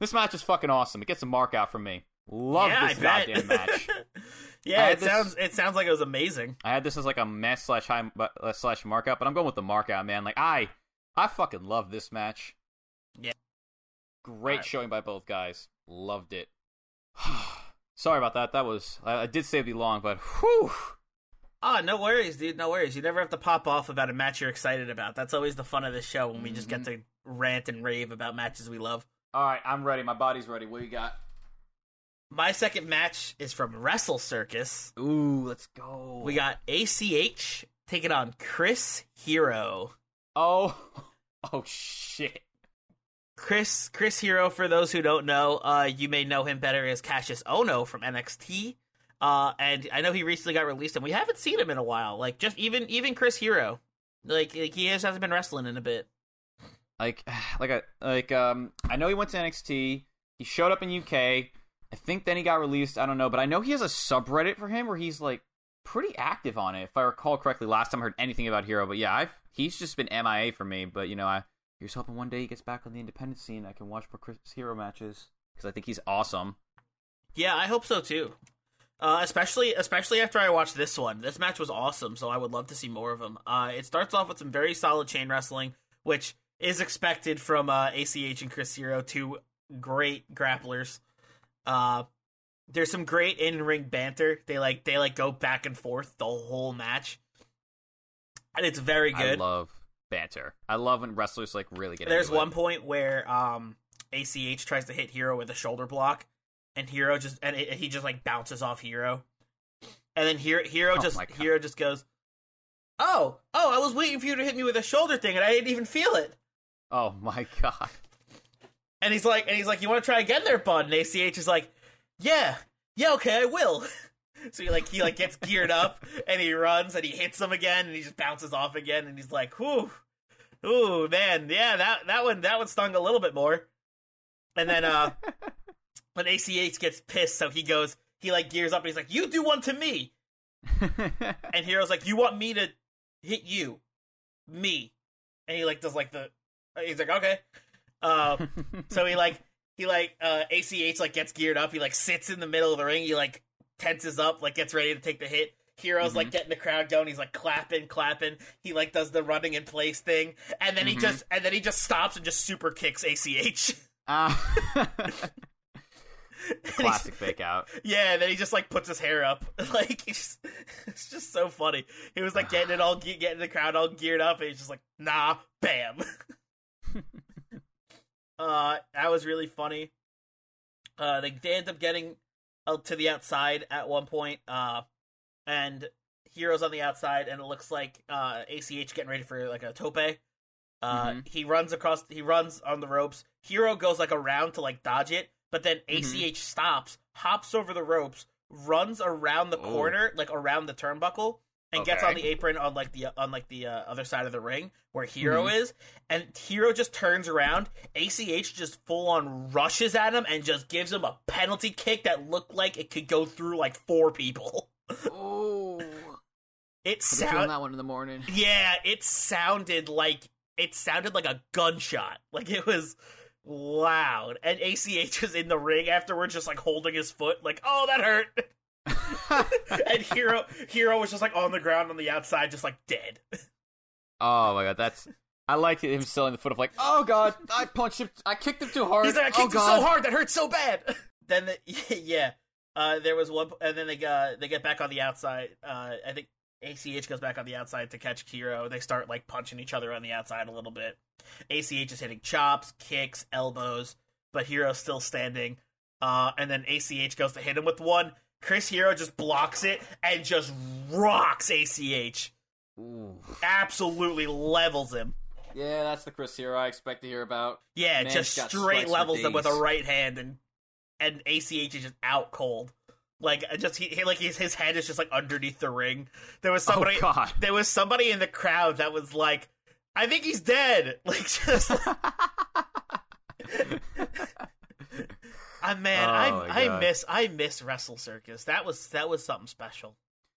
This match is fucking awesome. It gets a mark out from me. Love yeah, this goddamn match. yeah, it this- sounds it sounds like it was amazing. I had this as like a mess slash high uh, slash markup, but I'm going with the markout, man. Like I, I fucking love this match. Yeah. Great Alright. showing by both guys. Loved it. Sorry about that. That was I, I did say it'd be long, but whew. Oh, no worries, dude. No worries. You never have to pop off about a match you're excited about. That's always the fun of this show when we just Mm-hmm. get to rant and rave about matches we love. All right, I'm ready. My body's ready. What you got? My second match is from Wrestle Circus. Ooh, let's go. We got ACH taking on Chris Hero. oh, oh shit. Chris Chris Hero, for those who don't know, uh, you may know him better as Kassius Ohno from NXT. Uh, and I know he recently got released, and we haven't seen him in a while. Like just even even Chris Hero, like, like he just hasn't been wrestling in a bit. Like like a like um I know he went to NXT. He showed up in UK. I think then he got released. I don't know, but I know he has a subreddit for him where he's like pretty active on it. If I recall correctly, last time I heard anything about Hero, but yeah, I've he's just been MIA for me. But you know, I here's hoping one day he gets back on the independent scene. I can watch more Chris Hero matches because I think he's awesome. Yeah, I hope so too. Uh, especially especially after I watched this one. This match was awesome, so I would love to see more of him. Uh, it starts off with some very solid chain wrestling, which is expected from uh, ACH and Chris Hero, two great grapplers. Uh, there's some great in ring banter. They like they like go back and forth the whole match, and it's very good. I love banter. I love when wrestlers like really get. There's into it. There's one point where um ACH tries to hit Hero with a shoulder block, and Hero just and it, he just like bounces off Hero, and then Hero Hero Oh just. Hero just goes, "Oh, oh, I was waiting for you to hit me with a shoulder thing, and I didn't even feel it." Oh my god. And he's like, and he's like, "You want to try again, there, bud?" And ACH is like, "Yeah, yeah, okay, I will." So he like he like gets geared up and he runs and he hits him again and he just bounces off again and he's like, "Whew, ooh, man, yeah, that that one that one stung a little bit more." And then uh, when ACH gets pissed, so he goes, he like gears up and he's like, "You do one to me," and Hero's like, "You want me to hit you, me?" And he like does like the, he's like, "Okay." Uh, so he like he like uh ACH like gets geared up. He like sits in the middle of the ring. He like tenses up, like gets ready to take the hit. Hero's like getting the crowd going. He's like clapping, clapping. He like does the running in place thing, and then he Mhm. just and then he just stops and just super kicks ACH. Ah. Classic fake out. Yeah, and then he just like puts his hair up. Like it's, it's just so funny. He was like getting it all, getting the crowd all geared up, and he's just like, nah, bam. uh, that was really funny. Uh, they, they end up getting out to the outside at one point, uh, and Heroes on the outside, and it looks like uh, ACH getting ready for like a tope. Uh, Mhm. He runs across, he runs on the ropes. Hero goes like around to like dodge it, but then Mhm. ACH stops, hops over the ropes, runs around the Oh. corner, like around the turnbuckle, and gets on the apron on like the on like the uh, other side of the ring where Hero Mm-hmm. is, and Hero just turns around. ACH just full on rushes at him and just gives him a penalty kick that looked like it could go through like four people. Oh. It feeling sound that one in the morning. yeah, it sounded like it sounded like a gunshot. Like it was loud. And ACH was in the ring afterwards, just like holding his foot, like, oh that hurt. and Hero Hero was just like on the ground on the outside, just like dead. oh my god, that's. I like him selling the foot of like, oh god, I punched him, I kicked him too hard. He's like, I oh kicked him god. so hard that hurt so bad. then the, yeah, uh, there was one, and then they got they get back on the outside. Uh, I think ACH goes back on the outside to catch Hero. They start like punching each other on the outside a little bit. ACH is hitting chops, kicks, elbows, but Hero's still standing. Uh, and then ACH goes to hit him with one. Chris Hero just blocks it and just rocks ACH. Ooh. Absolutely levels him. Yeah, that's the Chris Hero I expect to hear about. Yeah, Man's just straight levels him with a right hand, and and ACH is just out cold. Like uh, just he, he like his his head is just like underneath the ring. There was somebody. oh God. there was somebody in the crowd that was like, "I think he's dead." Like just. I man, Oh, I I miss I miss Wrestle Circus. That was that was something special.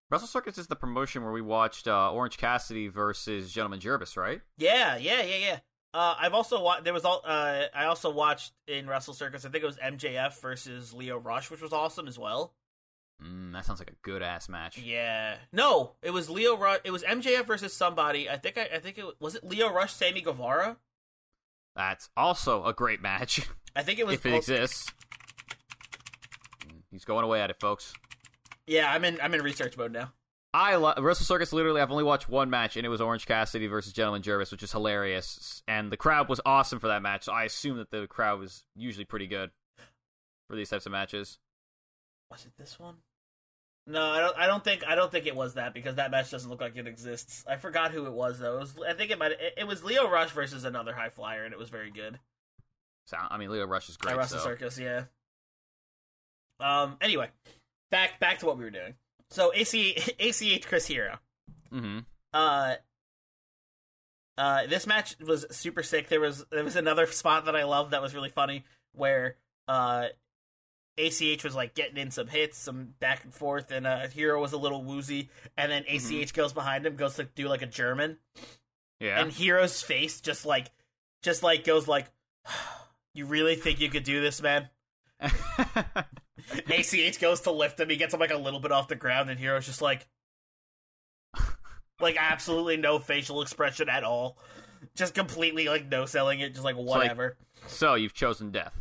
Wrestle Circus is the promotion where we watched uh, Orange Cassidy versus Gentleman Jervis, right? Yeah, yeah, yeah, yeah. Uh, I've also watched. There was all. Uh, I also watched in Wrestle Circus. I think it was MJF versus Lio Rush, which was awesome as well. Mm, that sounds like a good ass match. Yeah. No, it was Lio Rush. It was MJF versus somebody. I think. I, I think it was, was it Lio Rush, Sammy Guevara. That's also a great match I think it was. if it exists. He's going away at it, folks. Yeah, I'm in. I'm in research mode now. I lo- Wrestle Circus. Literally, I've only watched one match, and it was Orange Cassidy versus Gentleman Jervis, which is hilarious. And the crowd was awesome for that match. So I assume that the crowd was usually pretty good for these types of matches. Was it this one? No, I don't. I don't think. I don't think it was that because that match doesn't look like it exists. I forgot who it was though. It was, I think it might. It, it was Lio Rush versus another high flyer, and it was very good. So I mean, Lio Rush is At great. Wrestle so. Circus, yeah. Um. Anyway, back back to what we were doing. So AC ACH Chris Hero. Mm-hmm. Uh. Uh, this match was super sick. There was there was another spot that I loved that was really funny where uh, ACH was like getting in some hits, some back and forth, and uh, Hero was a little woozy, and then ACH Mhm. goes behind him, goes to do like a German, Yeah. and Hero's face just like, just like goes like, "You really think you could do this, man?" ACH goes to lift him. He gets him like a little bit off the ground, and Hero's just like, like absolutely no facial expression at all, just completely like no selling it, just like like- whatever. so you've chosen death.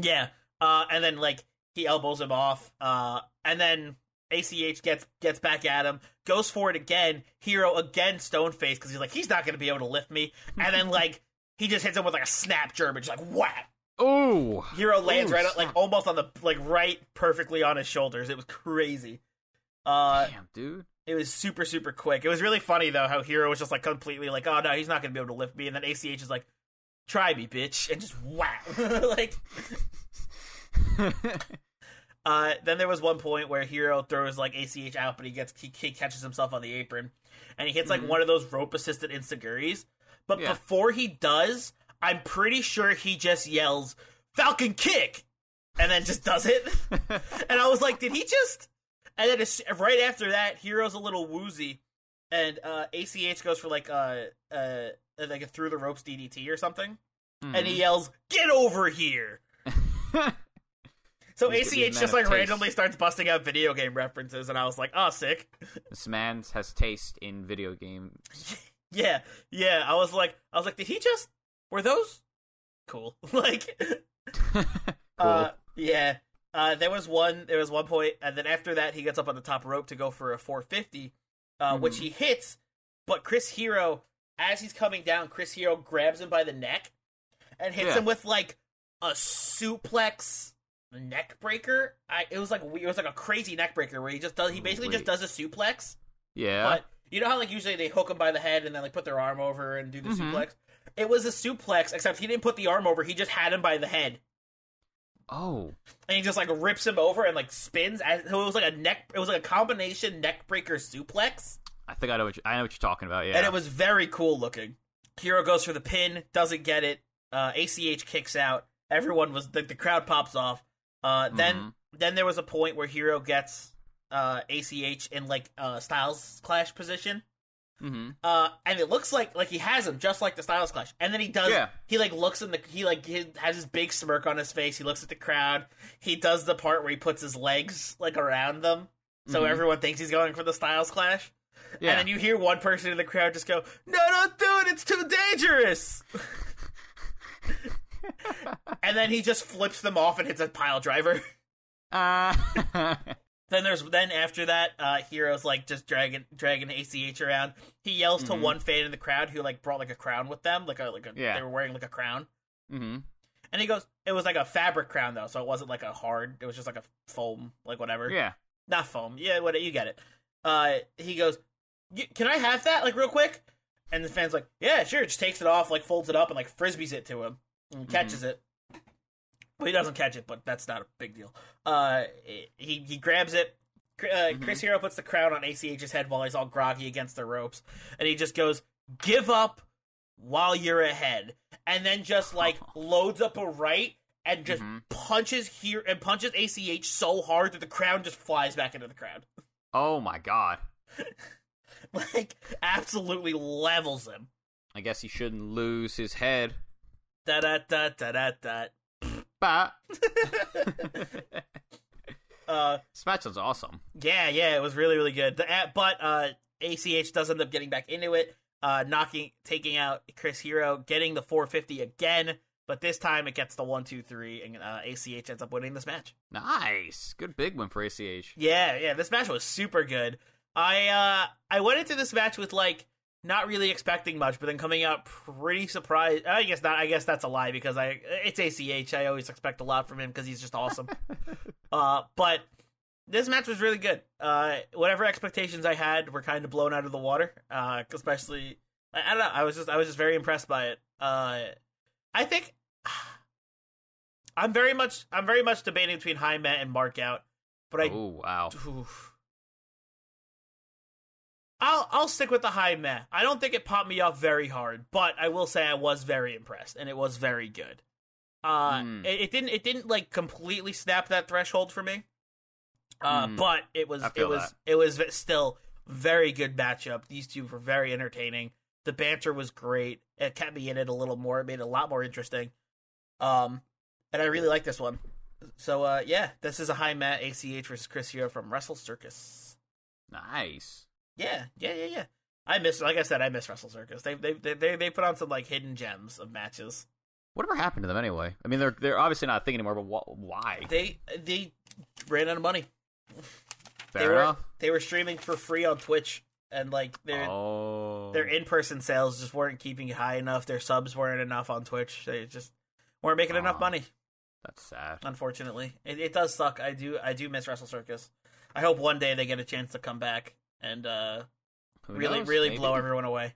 yeah, uh, and then like he elbows him off, uh, and then ACH gets gets back at him, goes for it again. Hero again stone face because he's like he's not gonna be able to lift me, and then like he just hits him with like a snap German, just like whap. Ooh. Hero lands Ooh, right on, like almost on the like right perfectly on his shoulders. It was crazy. Uh Damn, dude. it was super super quick. It was really funny though how Hero was just like completely like, "Oh no, he's not going to be able to lift me." And then ACH is like, "Try me, bitch." And just wow, like uh then there was one point where Hero throws like ACH out but he gets he, he catches himself on the apron and he hits like Mhm. one of those rope assisted enzuigiri's. But Yeah. before he does, I'm pretty sure he just yells, "Falcon kick." And then just does it. And I was like, did he just? And then right after that, Hero's a little woozy, and uh, ACH goes for like uh uh like a through the ropes DDT or something, and Mm-hmm. he yells, "Get over here!" So He's- ACH just like taste. randomly starts busting out video game references, and I was like, "Oh, sick." this man has taste in video games. Yeah, yeah. I was like, I was like, did he just? Were those cool? like, cool. Uh, yeah. Uh, there was one. There was one point, and then after that, he gets up on the top rope to go for a 450, uh, which Mhm. he hits. But Chris Hero, as he's coming down, Chris Hero grabs him by the neck and hits Yeah. him with like a suplex neck breaker. I it was like it was like a crazy neck breaker where he just does he basically just does a suplex. yeah. But you know how like usually they hook him by the head and then like put their arm over and do the Mhm. suplex. It was a suplex, except he didn't put the arm over. He just had him by the head oh. and he just like rips him over and like spins. As, so it was like a neck. It was like a combination neck breaker suplex, I think I know what you, I know what you're talking about. Yeah. and it was very cool looking. Hero goes for the pin, doesn't get it. Uh, ACH kicks out. Everyone was the, the crowd pops off. Uh, then Mhm. then there was a point where Hero gets uh, ACH in like uh, Styles Clash position. Mm-hmm. Uh, and it looks like like he has him just like the Styles Clash, and then he does. Yeah. He like looks in the he like he has his big smirk on his face. He looks at the crowd. He does the part where he puts his legs like around them, so Mhm. everyone thinks he's going for the Styles Clash. Yeah. And then you hear one person in the crowd just go, "No, don't do it! It's too dangerous." and then he just flips them off and hits a pile driver. Uh, Then there's then after that, uh, Hero's like just dragging dragging ACH around. He yells to Mhm. one fan in the crowd who like brought like a crown with them, like a like a Yeah. they were wearing like a crown. Mm-hmm. And he goes, it was like a fabric crown though, so it wasn't like a hard. It was just like a foam, like whatever. Yeah. Not foam. Yeah, what you get it. Uh, he goes, "Y- "Can I have that, like real quick?" And the fan's like, "Yeah, sure." Just takes it off, like folds it up, and like frisbees it to him, and catches it. Well, he doesn't catch it, but that's not a big deal. Uh, he he grabs it. Uh, Chris Hero puts the crown on ACH's head while he's all groggy against the ropes, and he just goes, "Give up while you're ahead," and then just like loads up a right and just Mhm. punches here and punches ACH so hard that the crown just flies back into the crowd. Oh my god. like absolutely levels him. I guess he shouldn't lose his head. Da da da da da da. But Uh, this match was awesome. yeah, yeah, it was really really good. The, uh, but uh, ACH does end up getting back into it, uh, knocking, taking out Chris Hero, getting the 450 again. But this time it gets the one, two, three, and uh, ACH ends up winning this match. Nice. Good big win for ACH. Yeah, yeah, this match was super good. I uh I went into this match with like not really expecting much, but then coming out pretty surprised. I guess not. I guess that's a lie because I it's ACH. I always expect a lot from him because he's just awesome. uh, but this match was really good. Uh, whatever expectations I had were kind of blown out of the water. Uh, especially I, I don't know. I was just I was just very impressed by it. Uh, I think I'm very much I'm very much debating between High Meh and Mark Out, but I Oh wow. Oof. I'll I'll stick with the high meh. I don't think it popped me off very hard, but I will say I was very impressed and it was very good. Uh, Mm. it, it didn't it didn't like completely snap that threshold for me, uh, Mm. but it was it was that. it was still very good matchup. These two were very entertaining. The banter was great. It kept me in it a little more. It made it a lot more interesting. Um, and I really like this one. So uh, yeah, this is a high meh ACH versus Chris Hero from Wrestle Circus. Nice. Yeah, yeah, yeah, yeah. I miss, like I said, I miss Wrestle Circus. They they they they, put on some like hidden gems of matches. Whatever happened to them anyway? I mean, they're they're obviously not a thing anymore. But wh- why? They they ran out of money. Fair they were enough. they were streaming for free on Twitch, and like their oh. their in person sales just weren't keeping high enough. Their subs weren't enough on Twitch. They just weren't making enough money. That's sad. Unfortunately, it, it does suck. I do I do miss Wrestle Circus. I hope one day they get a chance to come back and uh, Who really knows? really Maybe- blow everyone away.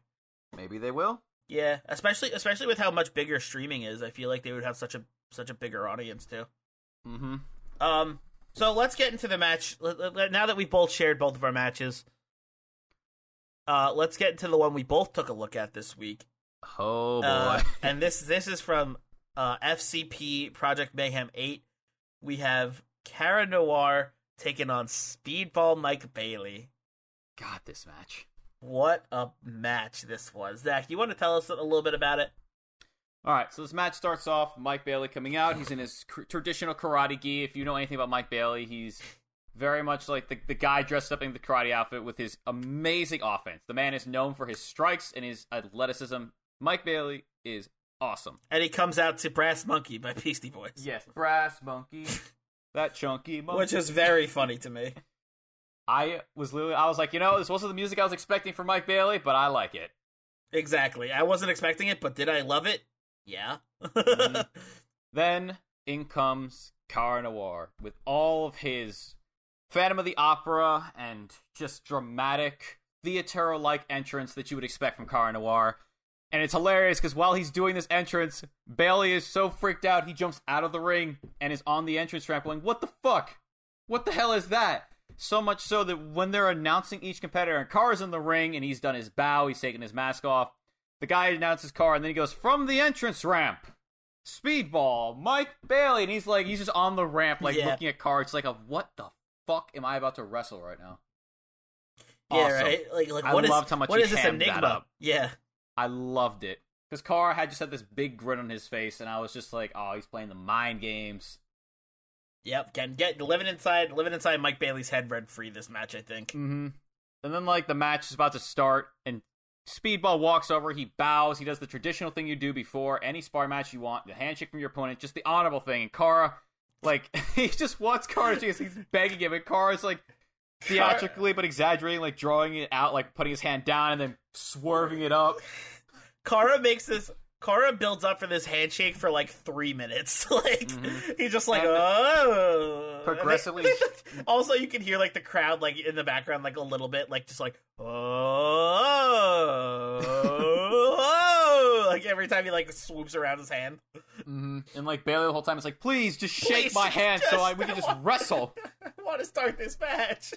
Maybe they will. Yeah, especially especially with how much bigger streaming is. I feel like they would have such a such a bigger audience too. Mm-hmm. Um, so let's get into the match. Now that we've both shared both of our matches, uh, let's get into the one we both took a look at this week. Oh boy. Uh, and this this is from uh, FCP Project Mayhem Eight. We have Kara Noir taking on Speedball Mike Bailey. God, this match. What a match this was, Zach. You want to tell us a little bit about it? All right, so this match starts off. Mike Bailey coming out. He's in his cr- traditional karate gi. If you know anything about Mike Bailey, he's very much like the, the guy dressed up in the karate outfit with his amazing offense. The man is known for his strikes and his athleticism. Mike Bailey is awesome. And he comes out to Brass Monkey by Beastie Boys. Yes, brass monkey, that chunky monkey. Which is very funny to me. I was literally, I was like, you know, this wasn't the music I was expecting from Mike Bailey, but I like it. Exactly. I wasn't expecting it, but did I love it? Yeah. Mhm. Then in comes Car Noir with all of his Phantom of the Opera and just dramatic theater like entrance that you would expect from Car Noir. And it's hilarious because while he's doing this entrance, Bailey is so freaked out he jumps out of the ring and is on the entrance ramp going, What the fuck? What the hell is that? So much so that when they're announcing each competitor, and Carr's in the ring and he's done his bow, he's taken his mask off. The guy announces Car, and then he goes, From the entrance ramp, Speedball, Mike Bailey. And he's like, he's just on the ramp, like Yeah. looking at Car. It's like, a, What the fuck am I about to wrestle right now? Yeah, Awesome. right. Like, like I what is loved how much what he is this enigma? up. Yeah, I loved it. Because Carr had just had this big grin on his face, and I was just like, oh, he's playing the mind games. Yep. can get living inside, living inside Mike Bailey's head rent free this match. I think. Mm-hmm. And then, like, the match is about to start, and Speedball walks over, he bows, he does the traditional thing you do before any spar match you want, the handshake from your opponent, just the honorable thing. And Kara Like he just wants Kara to. He's begging him, and Kara's like theatrically but exaggerating, like drawing it out, like putting his hand down and then swerving it up. Kara makes this. Kara builds up for this handshake for like three minutes. like he's just like, Mm-hmm. And oh. progressively- also, you can hear like the crowd like in the background like a little bit, like just like oh, like every time he like swoops around his hand. hmm And like Bailey the whole time is like, please just shake Please, my hand so I, we can just wrestle. I want to start this match.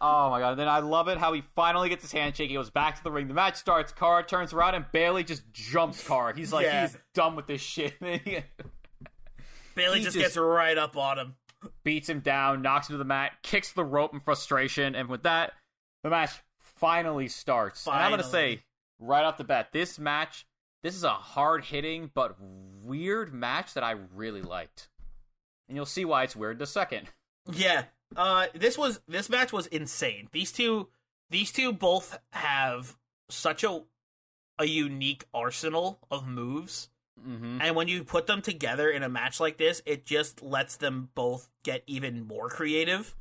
Oh my god! And then I love it how he finally gets his handshake. He goes back to the ring. The match starts. Kara turns around and Bailey just jumps Kara. He's like, Yeah. he's done with this shit. Bailey He just, just- gets right up on him. beats him down, knocks him to the mat, kicks the rope in frustration, and with that, the match finally starts. And I'm gonna Finally. say right off the bat, this match, this is a hard hitting but weird match that I really liked, and you'll see why it's weird in a second. Yeah. Uh this was this match was insane. These two these two both have such a a unique arsenal of moves. Mm-hmm. And when you put them together in a match like this, it just lets them both get even more creative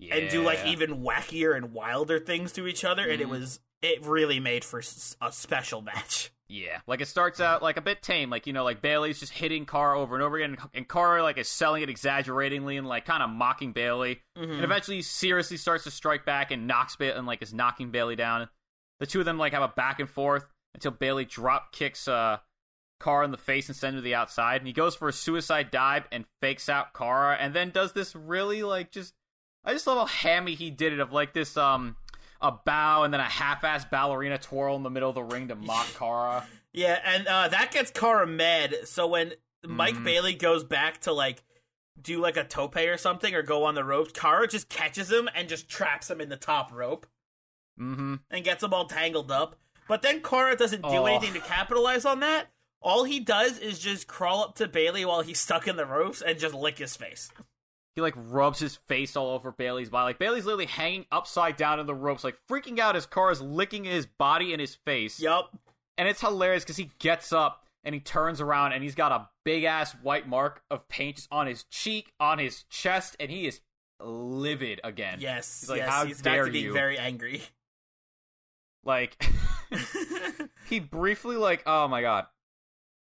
and do like even wackier and wilder things to each other and it Mhm. was it really made for a special match. Yeah, like it starts out like a bit tame, like you know, like Bailey's just hitting Kara over and over again, and Kara like is selling it exaggeratingly and like kind of mocking Bailey, Mm-hmm. and eventually he seriously starts to strike back and knocks ba- and like is knocking Bailey down. The two of them like have a back and forth until Bailey drop kicks uh in the face and sends her to the outside, and he goes for a suicide dive and fakes out Kara, and then does this really like just I just love how hammy he did it of like this um a bow and then a half-ass ballerina twirl in the middle of the ring to mock Kara. Yeah, and uh, that gets Kara mad. So when Mike Mhm. Bailey goes back to like do like a tope or something or go on the ropes, Kara just catches him and just traps him in the top rope Mm-hmm. and gets him all tangled up. But then Kara doesn't do Oh. anything to capitalize on that. All he does is just crawl up to Bailey while he's stuck in the ropes and just lick his face. He like rubs his face all over Bailey's body. Like Bailey's literally hanging upside down in the ropes, like freaking out as Kara's licking his body and his face. Yup. And it's hilarious because he gets up and he turns around and he's got a big ass white mark of paint just on his cheek, on his chest, and he is livid again. Yes. He's like, yes. "How he's back dare to being you." very angry. Like he briefly like oh my god.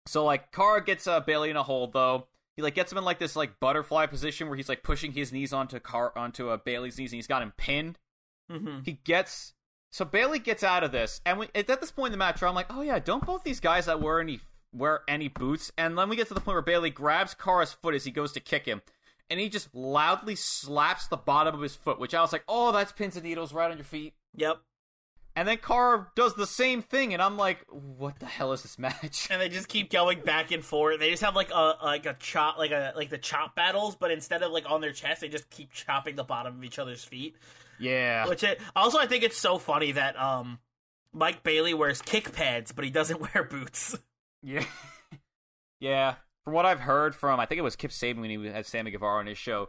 So like Kara gets uh, Bailey in a hold though. He like gets him in like this like butterfly position where he's like pushing his knees onto Car onto uh, Bailey's knees and he's got him pinned. Mhm. He gets so Bailey gets out of this and we, at this point in the match I'm like oh yeah don't both these guys that wear any wear any boots and then we get to the point where Bailey grabs Kara's foot as he goes to kick him and he just loudly slaps the bottom of his foot which I was like oh that's pins and needles right on your feet Yep. And then Kara does the same thing, and I'm like, "What the hell is this match?" and they just keep going back and forth. They just have like a like a chop like a like the chop battles, but instead of like on their chest, they just keep chopping the bottom of each other's feet. Yeah, Which it, also I think it's so funny that um Mike Bailey wears kick pads, but he doesn't wear boots. yeah, yeah. From what I've heard from, I think it was Kip Sabian when he had Sammy Guevara on his show.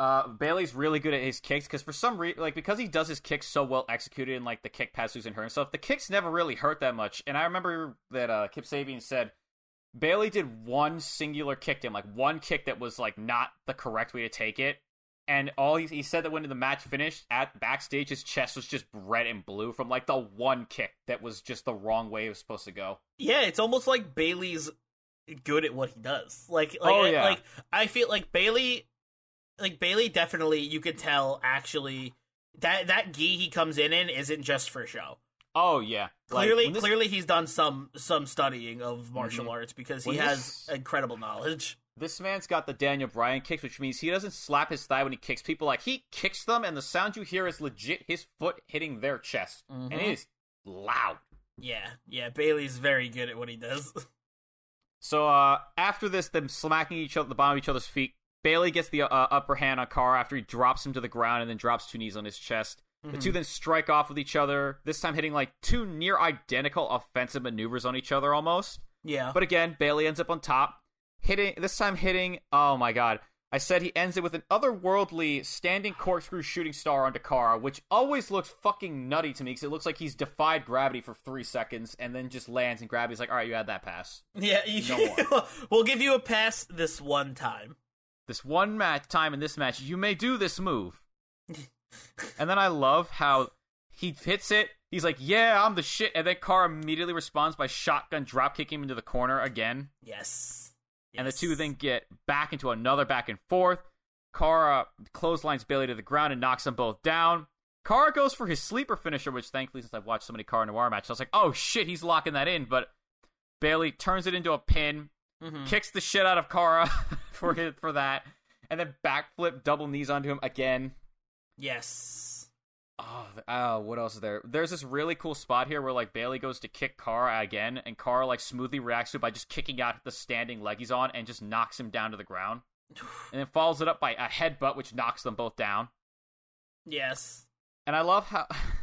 Uh, Bailey's really good at his kicks because for some reason, like because he does his kicks so well executed and like the kick pass and hurt himself, the kicks never really hurt that much. And I remember that uh, Kip Sabian said Bailey did one singular kick to him, like one kick that was like not the correct way to take it. And all he, he said that when the match finished at backstage, his chest was just red and blue from like the one kick that was just the wrong way it was supposed to go. yeah, it's almost like Bailey's good at what he does. Like like Oh, yeah. like I feel like Bailey like Bailey definitely you could tell actually that that gi he comes in in isn't just for show. Oh yeah, Like, Clearly, this- clearly, he's done some some studying of martial Mhm. arts because he When has this- incredible knowledge. This man's got the Daniel Bryan kicks, which means he doesn't slap his thigh when he kicks people. Like he kicks them, and the sound you hear is legit his foot hitting their chest, and Mhm. it is loud. Yeah, yeah. Bailey's very good at what he does. So uh, after this, them smacking each other, the bottom of each other's feet, Bailey gets the uh, upper hand on Carr after he drops him to the ground and then drops two knees on his chest. The two then strike off with each other. This time hitting like two near identical offensive maneuvers on each other almost. yeah, But again, Bailey ends up on top, hitting this time hitting. Oh my god, I said he ends it with an otherworldly standing corkscrew shooting star onto Kara, which always looks fucking nutty to me because it looks like he's defied gravity for three seconds and then just lands and gravity's like, all right, you had that pass. Yeah, you, No we'll give you a pass this one time. This one match time in this match, you may do this move. and then I love how he hits it. He's like, yeah, I'm the shit. And then Kara immediately responds by shotgun drop kicking him into the corner again. Yes. and the two then get back into another back and forth. Kara clotheslines Bailey to the ground and knocks them both down. Kara goes for his sleeper finisher, which thankfully, since I've watched so many Kara Noir matches, I was like, oh shit, he's locking that in. But Bailey turns it into a pin, Mhm. kicks the shit out of Kara for for that, and then backflip double knees onto him again. Yes. Oh, oh, what else is there? There's this really cool spot here where like Bailey goes to kick Kara again, and Kara like smoothly reacts to it by just kicking out the standing leg he's on and just knocks him down to the ground, and then follows it up by a headbutt which knocks them both down. Yes. And I love how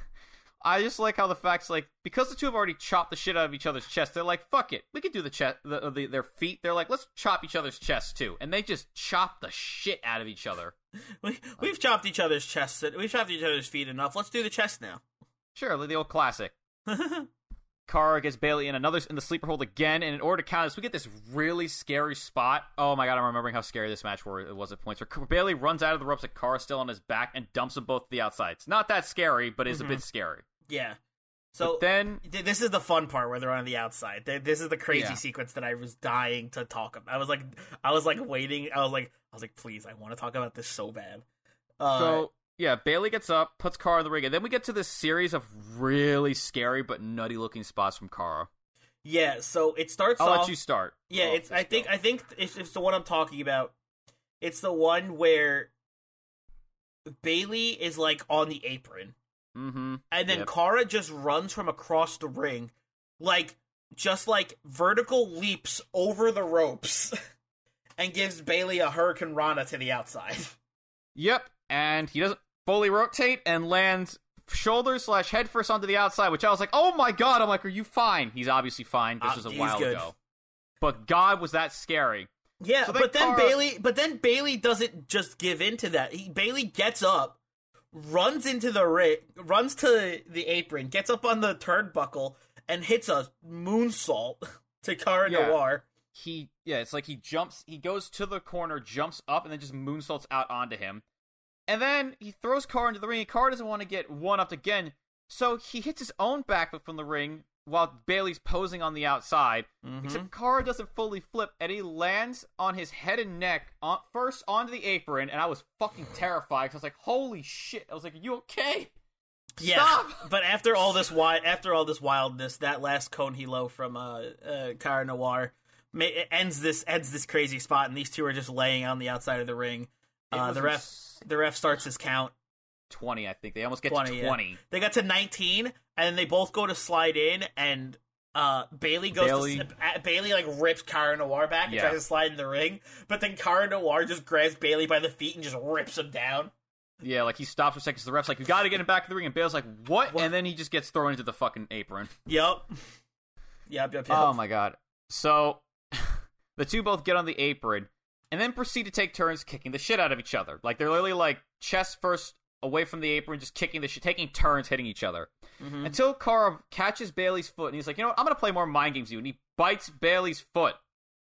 I just like how the facts like because the two have already chopped the shit out of each other's chest. They're like, fuck it, we can do the chest, the, uh, the, their feet. They're like, let's chop each other's chests too, and they just chop the shit out of each other. We, we've chopped each other's chests. We've chopped each other's feet enough. Let's do the chest now. Sure, the old classic. Kara gets Bailey in another in the sleeper hold again, and in order to count this, we get this really scary spot. Oh my god, I'm remembering how scary this match was at points where Bailey runs out of the ropes at Kara still on his back and dumps them both to the outside. It's not that scary, but is a bit mm-hmm. scary. Yeah. So But then th- this is the fun part where they're on the outside. Th- This is the crazy Yeah. sequence that I was dying to talk about. I was like, I was like waiting. I was like, I was like, please, I want to talk about this so bad. Uh, so yeah, Bailey gets up, puts Kara in the ring, and then we get to this series of really scary but nutty looking spots from Kara. yeah. So it starts I'll off. let you start. Yeah, it's. I think. go. I think it's, it's the one I'm talking about. It's the one where Bailey is like on the apron, Mm-hmm. and then Yep. Kara just runs from across the ring, like just like vertical leaps over the ropes, and gives Bailey a hurricanrana to the outside. Yep, and he doesn't fully rotate and lands shoulder slash head first onto the outside, which I was like, oh my god! I'm like, are you fine? He's obviously fine. This Uh, was a while good. ago, but God was that scary. Yeah, So then but then Kara- Bailey, but then Bailey doesn't just give in to that. He, Bailey gets up, runs into the ring, runs to the apron, gets up on the turnbuckle, and hits a moonsault to Kara Yeah. Noir. He yeah, it's like he jumps, he goes to the corner, jumps up, and then just moonsaults out onto him, and then he throws Carr into the ring. and Carr doesn't want to get one upped again, so he hits his own backflip from the ring while Bailey's posing on the outside. Mm-hmm. Except Kara doesn't fully flip, and he lands on his head and neck on, first onto the apron, and I was fucking terrified because I was like, "Holy shit!" I was like, "Are you okay?" Yeah, Stop! but after all this wi- after all this wildness, that last con hilo from uh, uh Kara Noir ma- ends this ends this crazy spot, and these two are just laying on the outside of the ring. Uh, the ref the ref starts his count. Twenty, I think they almost get 20, to yeah. twenty. They got to 19, and then they both go to slide in, and uh, Bailey goes Bailey- to uh, Bailey like rips Kara Noir back and Yeah. tries to slide in the ring, but then Kara Noir just grabs Bailey by the feet and just rips him down. Yeah, like he stops for a second. So the ref's like, "You got to get him back in the ring," and Bale's like, "What?" What? And then he just gets thrown into the fucking apron. Yep. Yep. Yep. Yep. Oh my god! So the two both get on the apron and then proceed to take turns kicking the shit out of each other. Like they're literally like chest first away from the apron, just kicking the shit, taking turns hitting each other. Mhm. Until Kara catches Bailey's foot and he's like, you know what? I'm gonna play more mind games with you. And he bites Bailey's foot.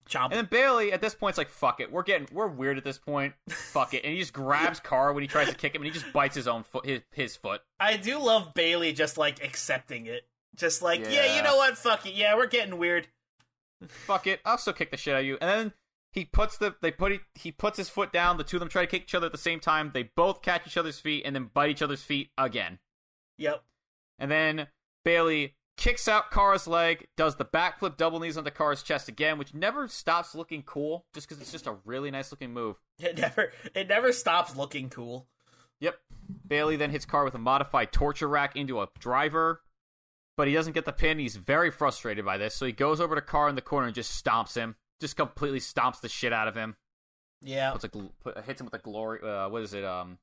Chomp. And then Bailey at this point's like, fuck it. We're getting we're weird at this point. Fuck it. And he just grabs Kara when he tries to kick him and he just bites his own foot his, his foot. I do love Bailey just like accepting it. Just like, yeah. Yeah. you know what? Fuck it. Yeah, we're getting weird. fuck it, I'll still kick the shit out of you. And then he puts the they put he puts his foot down. The two of them try to kick each other at the same time. They both catch each other's feet and then bite each other's feet again. Yep. And then Bailey kicks out Kara's leg, does the backflip double knees onto Kara's chest again, which never stops looking cool, just because it's just a really nice looking move. It never it never stops looking cool. Yep. Bailey then hits Kara with a modified torture rack into a driver, but he doesn't get the pin. He's very frustrated by this, so he goes over to Kara in the corner and just stomps him, just completely stomps the shit out of him. Yeah. puts a put, hits him with a glory. Uh, what is it? Um.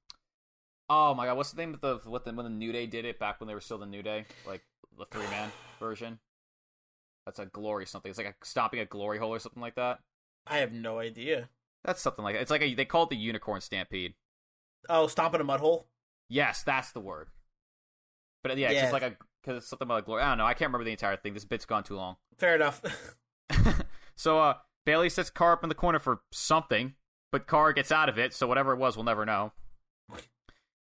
Oh my god, what's the name of the what the when the New Day did it back when they were still the New Day, like the three man version? That's a glory something. It's like a stomping a glory hole or something like that. I have no idea. That's something like it's like a, they call it the unicorn stampede. Oh, stomping a mud hole. Yes, that's the word. But yeah, it's just like a because it's something about like glory. I don't know. I can't remember the entire thing. This bit's gone too long. Fair enough. so uh Bailey sets Carr up in the corner for something, but Carr gets out of it, so whatever it was, we'll never know.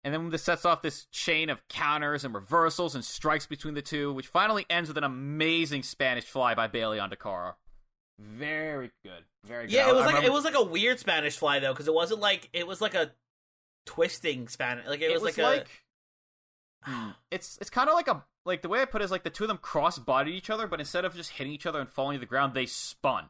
And then this sets off this chain of counters and reversals and strikes between the two, which finally ends with an amazing Spanish fly by Bailey onto Carr. Very good. Very good. yeah, it was I like remember- it was like a weird Spanish fly though, because it wasn't like it was like a twisting Spanish. Like it, was, like, a. Hmm. it's it's kind of like a like the way I put it is like the two of them cross bodied each other, but instead of just hitting each other and falling to the ground, they spun.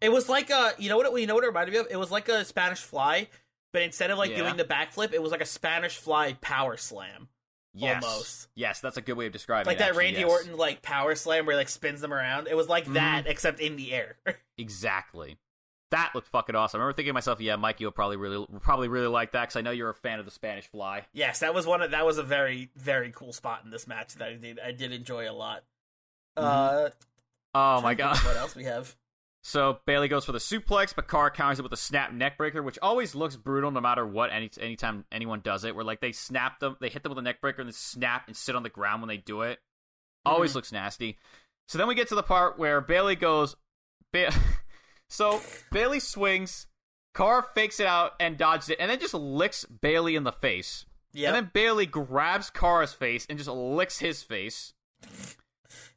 It was like a. You know what? it- You know what it reminded me of? It was like a Spanish fly, but instead of like Yeah. doing the backflip, it was like a Spanish fly power slam. Yes, Almost. yes, that's a good way of describing like it. Like that actually, Randy yes. Orton like power slam where he like spins them around. It was like that Mhm. except in the air. Exactly. That looked fucking awesome. I remember thinking to myself, yeah, Mike, you'll probably really probably really like that because I know you're a fan of the Spanish Fly. yes, that was one. Of, that was a very very cool spot in this match that I did I did enjoy a lot. Uh, Oh my god. What else we have? So Bailey goes for the suplex, but Carr counters it with a snap neck breaker, which always looks brutal no matter what. Any anytime anyone does it, where like they snap them, they hit them with a neck breaker and then snap and sit on the ground when they do it. Always mm-hmm. looks nasty. So then we get to the part where Bailey goes. Ba- so Bailey swings, Carr fakes it out and dodges it, and then just licks Bailey in the face. Yeah, And then Bailey grabs Carr's face and just licks his face.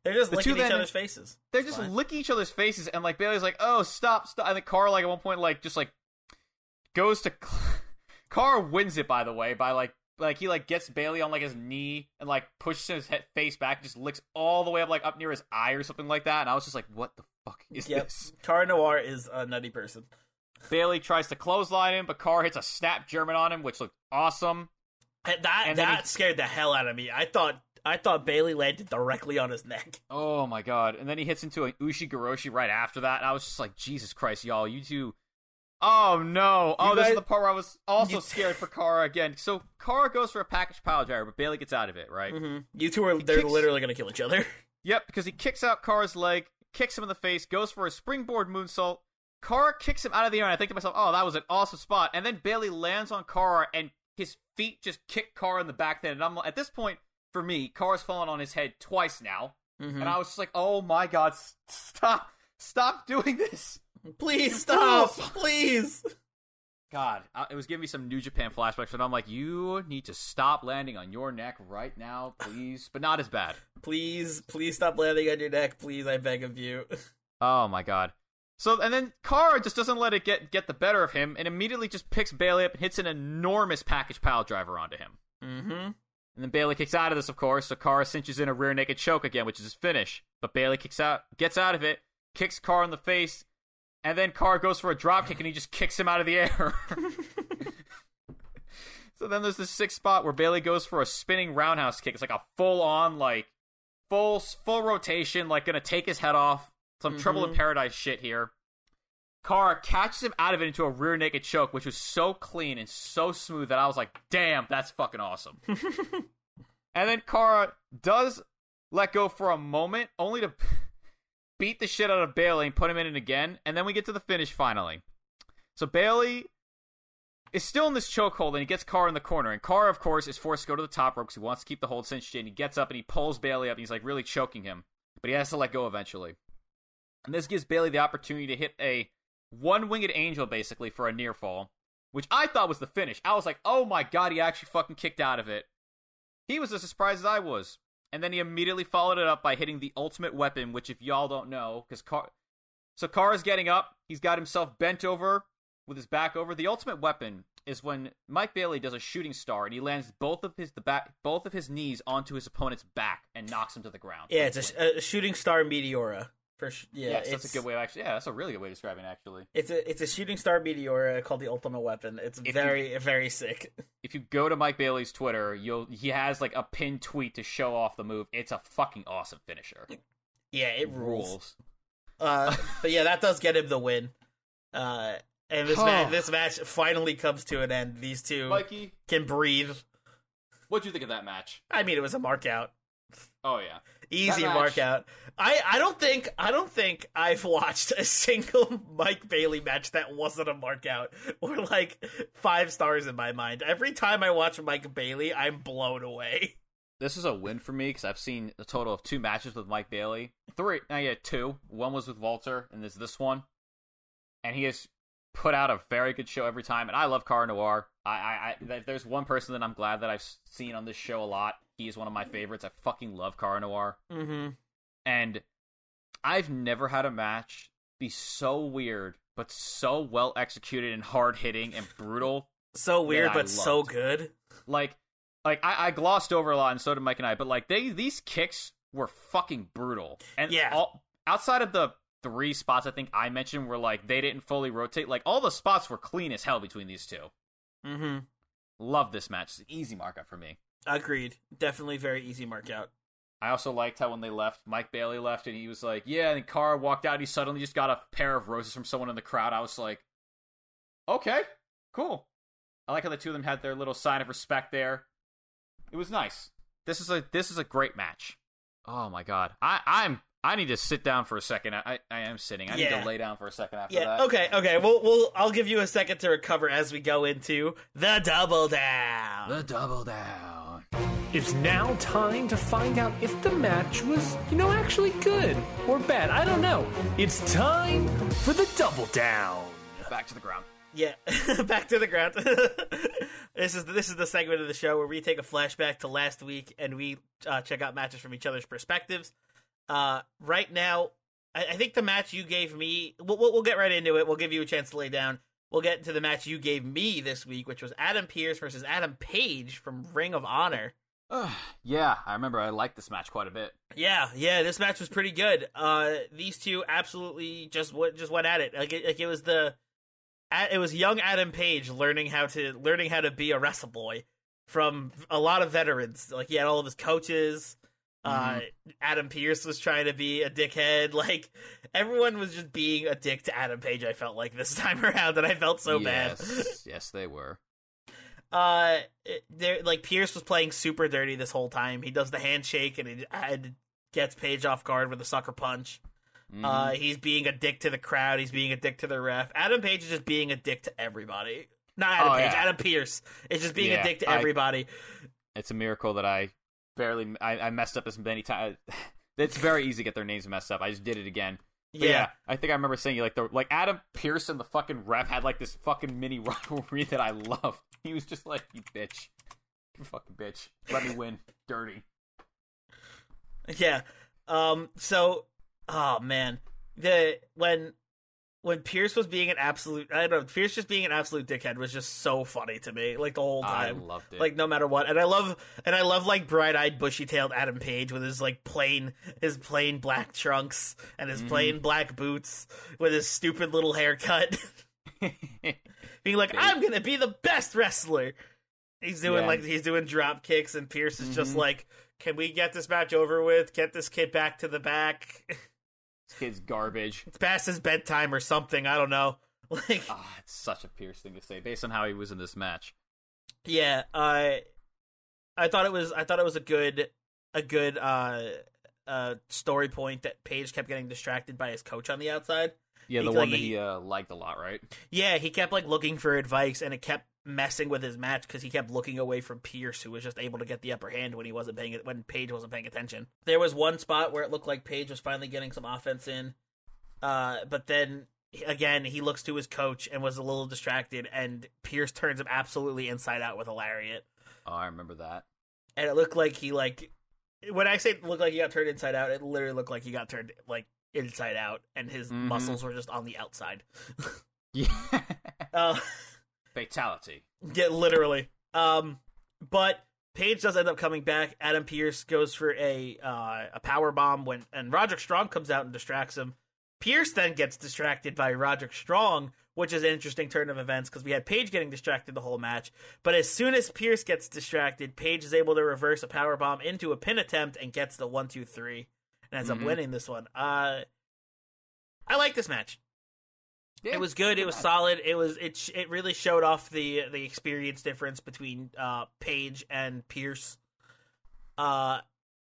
They're just the licking each other's faces. They're It's just fine. licking each other's faces, and like Bailey's like, "Oh, stop, stop!" And the car, like at one point, like just like goes to Carr wins it by the way by like like he like gets Bailey on like his knee and like pushes his head, face back, and just licks all the way up like up near his eye or something like that. And I was just like, "What the fuck is Yep. this?" Car Noir is a nutty person. Bailey tries to clothesline him, but Carr hits a snap German on him, which looked awesome. And That And that he- scared the hell out of me. I thought I thought Bailey landed directly on his neck. Oh my god! And then he hits into an Ushigoroshi right after that. And I was just like, Jesus Christ, y'all, you two. Oh no! Oh, You this is the part where I was also you- scared for Kara again. So Kara goes for a package pile driver, but Bailey gets out of it, right? Mm-hmm. You two are they're kicks- literally gonna kill each other. Yep, because he kicks out Kara's leg, kicks him in the face, goes for a springboard moonsault. Kara kicks him out of the air, and I think to myself, oh, that was an awesome spot. And then Bailey lands on Kara, and his feet just kick Kara in the back then. And I'm at this point, for me, Kara's fallen on his head twice now. Mm-hmm. And I was just like, oh my god, stop, stop doing this. Please stop, please. God, uh, it was giving me some New Japan flashbacks, and I'm like, you need to stop landing on your neck right now, please. But not as bad. Please, please stop landing on your neck, please. I beg of you. Oh my god. So and then Kara just doesn't let it get get the better of him, and immediately just picks Bailey up and hits an enormous package pile driver onto him. Mm-hmm. And then Bailey kicks out of this, of course. So Kara cinches in a rear naked choke again, which is his finish. But Bailey kicks out, gets out of it, kicks Kara in the face, and then Kara goes for a drop kick, and he just kicks him out of the air. so then there's this sixth spot where Bailey goes for a spinning roundhouse kick. It's like a full on, like full full rotation, like gonna take his head off. Some Trouble in Mhm. Paradise shit here. Kara catches him out of it into a rear naked choke, which was so clean and so smooth that I was like, damn, that's fucking awesome. and then Kara does let go for a moment, only to beat the shit out of Bailey and put him in it again. And then we get to the finish finally. So Bailey is still in this chokehold and he gets Kara in the corner. And Kara, of course, is forced to go to the top rope because he wants to keep the hold cinched in. He gets up and he pulls Bailey up and he's like really choking him. But he has to let go eventually. And this gives Bailey the opportunity to hit a one winged angel basically for a near fall, which I thought was the finish. I was like, oh my god, he actually fucking kicked out of it. He was as surprised as I was. And then he immediately followed it up by hitting the ultimate weapon, which if y'all don't know, because Car so Carr's getting up, he's got himself bent over with his back over. The ultimate weapon is when Mike Bailey does a shooting star and he lands both of his the back both of his knees onto his opponent's back and knocks him to the ground. Yeah, it's a, a shooting star meteora. Sh- yeah, yes, that's a good way of actually. Yeah, that's a really good way of describing it actually. It's a it's a shooting star meteor called the ultimate weapon. It's you- very very sick. if you go to Mike Bailey's Twitter, you'll he has like a pinned tweet to show off the move. It's a fucking awesome finisher. Yeah, it rules. Uh, but yeah, that does get him the win. Uh, and this ma- this match finally comes to an end. These two Mikey, can breathe. what'd you think of that match? I mean, it was a mark out. Oh yeah. Easy That mark match- out. I, I don't think I don't think I've watched a single Mike Bailey match that wasn't a mark out or like five stars in my mind. Every time I watch Mike Bailey, I'm blown away. This is a win for me because I've seen a total of two matches with Mike Bailey. Three, I yeah, two. One was with Walter, and there's this one. And he has put out a very good show every time. And I love Car Noir. I, I, I, there's one person that I'm glad that I've seen on this show a lot. He is one of my favorites. I fucking love Car Noir. Mm-hmm. And I've never had a match be so weird, but so well executed and hard hitting and brutal So weird, but so good. like like I, I glossed over a lot and so did Mike and I, but like they these kicks were fucking brutal. And Yeah. all, outside of the three spots I think I mentioned where like they didn't fully rotate, like all the spots were clean as hell between these two. Mm-hmm. Love this match. It's an easy markup for me. Agreed. Definitely very easy mark out. I also liked how when they left, Mike Bailey left and he was like, Yeah, and Kara walked out, he suddenly just got a pair of roses from someone in the crowd. I was like, Okay, cool. I like how the two of them had their little sign of respect there. It was nice. This is a this is a great match. Oh my god. I, I'm I need to sit down for a second. I I am sitting. I need to lay down for a second after Yeah. that. Okay. Okay. We'll we'll I'll give you a second to recover as we go into the double down. The double down. It's now time to find out if the match was, you know, actually good or bad. I don't know. It's time for the double down. Back to the ground. Yeah, back to the ground. this is this is the segment of the show where we take a flashback to last week and we uh, check out matches from each other's perspectives. Uh, right now, I, I think the match you gave me. We'll, we'll we'll get right into it. We'll give you a chance to lay down. We'll get into the match you gave me this week, which was Adam Pearce versus Adam Page from Ring of Honor. yeah, I remember I liked this match quite a bit. Yeah, yeah, this match was pretty good. Uh, these two absolutely just went, just went at it. Like it, like it was the, it was young Adam Page learning how to learning how to be a wrestle boy from a lot of veterans. Like he had all of his coaches. Uh, Adam Pearce was trying to be a dickhead. Like everyone was just being a dick to Adam Page. I felt like this time around, and I felt so bad. yes, yes, they were. uh there like Pearce was playing super dirty this whole time. He does the handshake and it and gets Page off guard with a sucker punch. Mhm. Uh he's being a dick to the crowd, he's being a dick to the ref. Adam Page is just being a dick to everybody. Not Adam Oh, Page, yeah. Adam Pearce is just being a dick to I- everybody. it's a miracle that I barely I, I messed up as many times. It's very easy to get their names messed up. I just did it again. But yeah. I think I remember saying like the like Adam Pearson, the fucking ref had like this fucking mini rivalry that I loved. He was just like, "You bitch, you fucking bitch, let me win, dirty." Yeah. Um so oh man. The when when Pearce was being an absolute I don't know, Pearce just being an absolute dickhead was just so funny to me, like the whole time. I loved it. Like no matter what. And I love and I love like bright eyed bushy tailed Adam Page with his like plain his plain black trunks and his Mhm. plain black boots with his stupid little haircut. being like, I'm gonna be the best wrestler. He's doing Yeah. like he's doing drop kicks and Pearce is just Mhm. like, Can we get this match over with? Get this kid back to the back. this kid's garbage. it's past his bedtime or something. I don't know. Like, Ah, it's such a Pearce thing to say based on how he was in this match. yeah, I, I thought it was, I thought it was a good, a good, uh, uh, story point that Page kept getting distracted by his coach on the outside. Yeah, the He- one like, that he- he uh, liked a lot, right? Yeah, he kept like looking for advice, and it kept messing with his match because he kept looking away from Pearce, who was just able to get the upper hand when he wasn't paying it when Page wasn't paying attention. There was one spot where it looked like Page was finally getting some offense in, uh, but then again he looks to his coach and was a little distracted, and Pearce turns him absolutely inside out with a lariat, Oh, I remember that. and it looked like he like when I say it looked like he got turned inside out, it literally looked like he got turned like inside out, and his Mhm. muscles were just on the outside. Yeah, Uh, fatality. Yeah, literally. Um, but Page does end up coming back. Adam Pearce goes for a uh, a power bomb when and Roderick Strong comes out and distracts him. Pearce then gets distracted by Roderick Strong, which is an interesting turn of events because we had Page getting distracted the whole match. But as soon as Pearce gets distracted, Page is able to reverse a power bomb into a pin attempt and gets the one, two, three, and ends Mhm. up winning this one. Uh, I like this match. Yeah, It was good. It was solid. It was it. sh- It really showed off the the experience difference between uh Page and Pearce. Uh,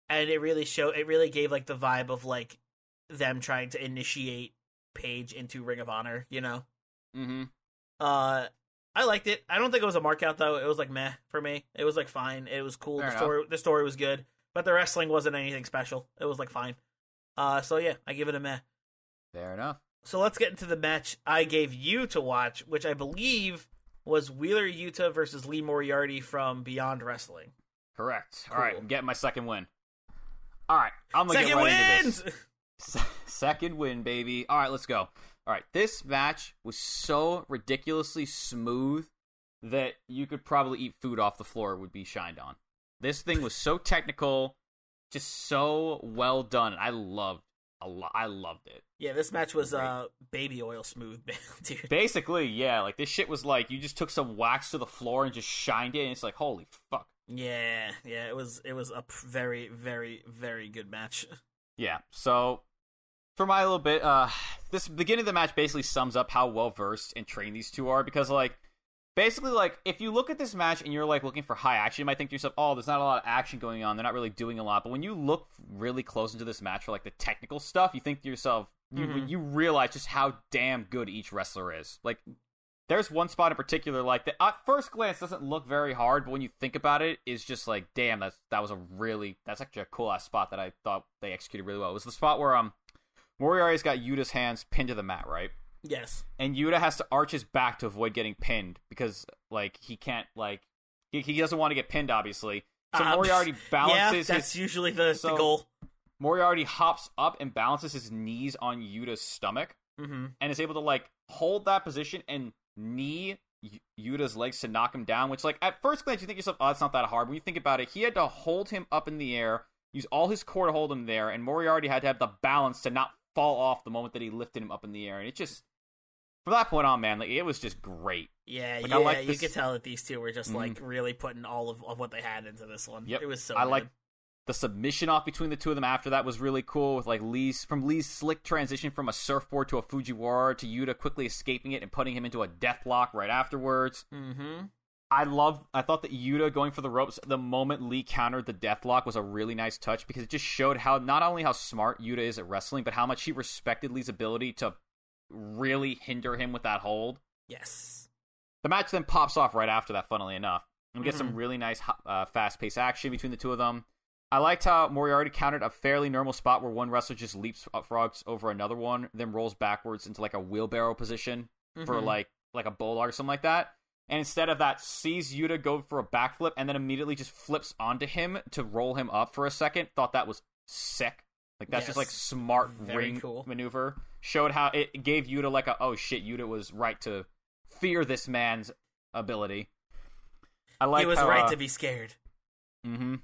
and it really show it really gave like the vibe of like them trying to initiate Page into Ring of Honor. You know, Mm-hmm. uh, I liked it. I don't think it was a markout though. It was like meh for me. It was like fine. It was cool. Fair the story the story was good, but the wrestling wasn't anything special. It was like fine. Uh, so yeah, I give it a meh. Fair enough. So let's get into the match I gave you to watch, which I believe was Wheeler Yuta versus Lee Moriarty from Beyond Wrestling. Correct. Cool. All right, I'm getting my second win. All right, I'm gonna Second get right into this. Se- Second win, baby. All right, let's go. All right, this match was so ridiculously smooth that you could probably eat food off the floor it would be shined on. This thing was so technical, just so well done. I loved I loved it. Yeah, this match was uh baby oil smooth, dude. Basically, yeah, like this shit was like you just took some wax to the floor and just shined it, and it's like holy fuck. Yeah, yeah, it was it was a p- very very very good match. Yeah. So for my little bit, uh this beginning of the match basically sums up how well versed and trained these two are because like basically like if you look at this match and you're like looking for high action, you might think to yourself, "Oh, there's not a lot of action going on. They're not really doing a lot." But when you look really close into this match for like the technical stuff, you think to yourself, you Mhm. you realize just how damn good each wrestler is. Like there's one spot in particular like that at first glance doesn't look very hard, but when you think about it, it, is just like, damn, that's that was a really that's actually a cool ass spot that I thought they executed really well. It was the spot where um Moriarty's got Yuta's hands pinned to the mat, right? Yes. And Yuta has to arch his back to avoid getting pinned because like he can't like he, he doesn't want to get pinned obviously. So Um, Moriarty Yeah, balances that's his usually the, so- the goal. Moriarty hops up and balances his knees on Yuta's stomach Mm-hmm. and is able to like hold that position and knee Yuta's legs to knock him down. Which, like, at first glance, you think to yourself, "Oh, it's not that hard." When you think about it, he had to hold him up in the air, use all his core to hold him there, and Moriarty had to have the balance to not fall off the moment that he lifted him up in the air. And it just, from that point on, man, like it was just great. Yeah, Like, yeah, I like you could tell that these two were just Mhm. like really putting all of, of what they had into this one. Yep. It was so I like the submission off between the two of them after that was really cool with like Lee's from Lee's slick transition from a surfboard to a Fujiwara to Yuta quickly escaping it and putting him into a death lock right afterwards. Mm-hmm. I loved. I thought that Yuta going for the ropes the moment Lee countered the deathlock was a really nice touch because it just showed how not only how smart Yuta is at wrestling, but how much he respected Lee's ability to really hinder him with that hold. Yes. The match then pops off right after that. Funnily enough, and we get Mhm. some really nice, uh, fast-paced action between the two of them. I liked how Moriarty countered a fairly normal spot where one wrestler just leaps frogs over another one, then rolls backwards into like a wheelbarrow position for Mhm. like like a bulldog or something like that. And instead of that, sees Yuta go for a backflip and then immediately just flips onto him to roll him up for a second. Thought that was sick. Like that's just like smart Very ring cool. maneuver. Showed how it gave Yuta like a oh shit, Yuta was right to fear this man's ability. I like he was how, right uh, to be scared. Mm-hmm.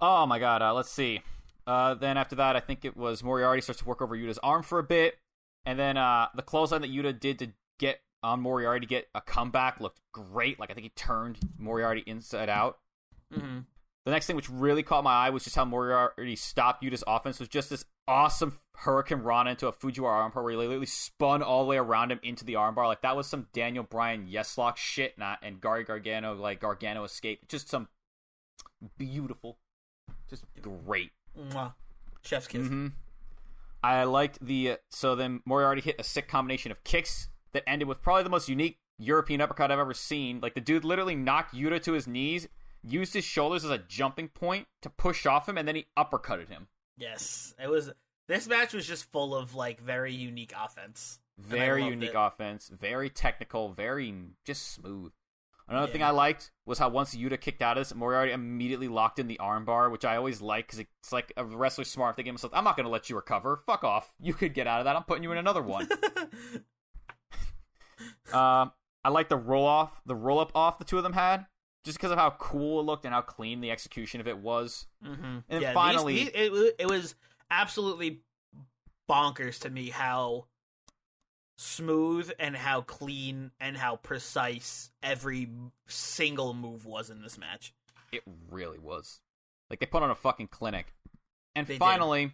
Oh my god, uh, let's see. Uh, then after that, I think it was Moriarty starts to work over Yuta's arm for a bit, and then uh, the clothesline that Yuta did to get on Moriarty to get a comeback looked great. Like I think he turned Moriarty inside out. Mm-hmm. The next thing which really caught my eye was just how Moriarty stopped Yuta's offense was just this awesome hurricanrana into a Fujiwara armbar where he literally spun all the way around him into the armbar. Like that was some Daniel Bryan Yeslock shit, not and Gary Gargano like Gargano escape. Just some beautiful, just great. Mwah. Chef's kiss. hmm I liked the so then Moriarty hit a sick combination of kicks that ended with probably the most unique European uppercut I've ever seen. Like the dude literally knocked Yuta to his knees, used his shoulders as a jumping point to push off him, and then he uppercutted him. Yes, it was. This match was just full of like very unique offense. Very unique it. offense, very technical, very just smooth. Another thing I liked was how once Yuta kicked out of this, Moriarty immediately locked in the armbar, which I always like because it's like a wrestler smart thinking himself, I'm not going to let you recover. Fuck off. You could get out of that. I'm putting you in another one. Um, I like the roll off, the roll up off the two of them had, just because of how cool it looked and how clean the execution of it was. mm-hmm. And yeah, finally- these, these, it, it was absolutely bonkers to me how smooth and how clean and how precise every single move was in this match. It really was. Like they put on a fucking clinic. And They did. finally,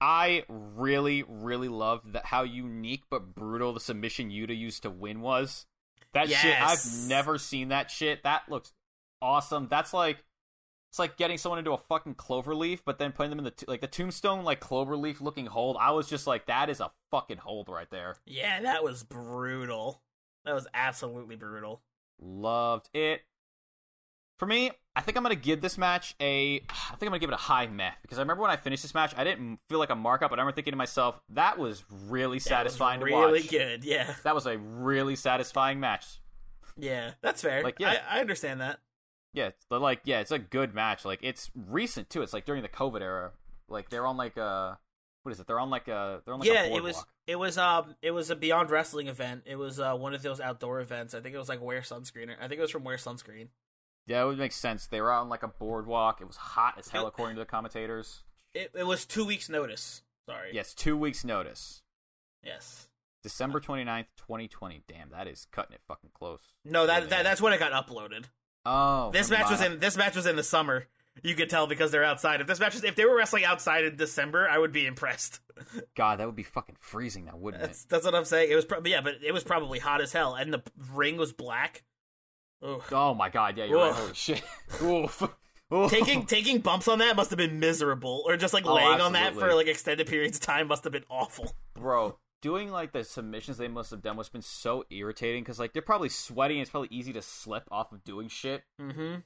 I really, really loved that how unique but brutal the submission Yuta used to win was. That shit, I've never seen that shit. That looks awesome. That's like It's like getting someone into a fucking clover leaf, but then putting them in the t- like the tombstone like clover leaf looking hold. I was just like, that is a fucking hold right there. Yeah, that was brutal. That was absolutely brutal. Loved it. For me, I think I'm gonna give this match a. I think I'm gonna give it a high meh because I remember when I finished this match, I didn't feel like a markup, but I remember thinking to myself, that was really That was satisfying to watch. really good. Yeah, That was a really satisfying match. yeah, that's fair. Like, yeah. I, I understand that. Yeah, but like yeah, it's a good match. Like it's recent too. It's like during the COVID era. Like they're on like a what is it? They're on like a they're on like yeah, it was it was um it was a Beyond Wrestling event. It was uh one of those outdoor events. I think it was like Wear Sunscreen. I think it was from Wear Sunscreen. Yeah, it would make sense. They were out on like a boardwalk. It was hot as hell It- according to the commentators. It it was two weeks notice. Sorry. Yes, two weeks notice. Yes. December 29th, 2020. Damn, that is cutting it fucking close. No, that, Yeah. that that's when it got uploaded. Oh, This match was in this match was in the summer. You could tell because they're outside. If this match was, if they were wrestling outside in December, I would be impressed. God, that would be fucking freezing now, wouldn't That's that's what I'm saying. It was probably yeah, but it was probably hot as hell, and the ring was black. Oh my god, yeah, you're right. Holy shit. Oof. Oof. taking taking bumps on that must have been miserable, or just like Oh, laying on that for like extended periods of time must have been awful. bro doing like the submissions they must have done must have been so irritating because like they're probably sweaty and it's probably easy to slip off of doing shit Mm-hmm.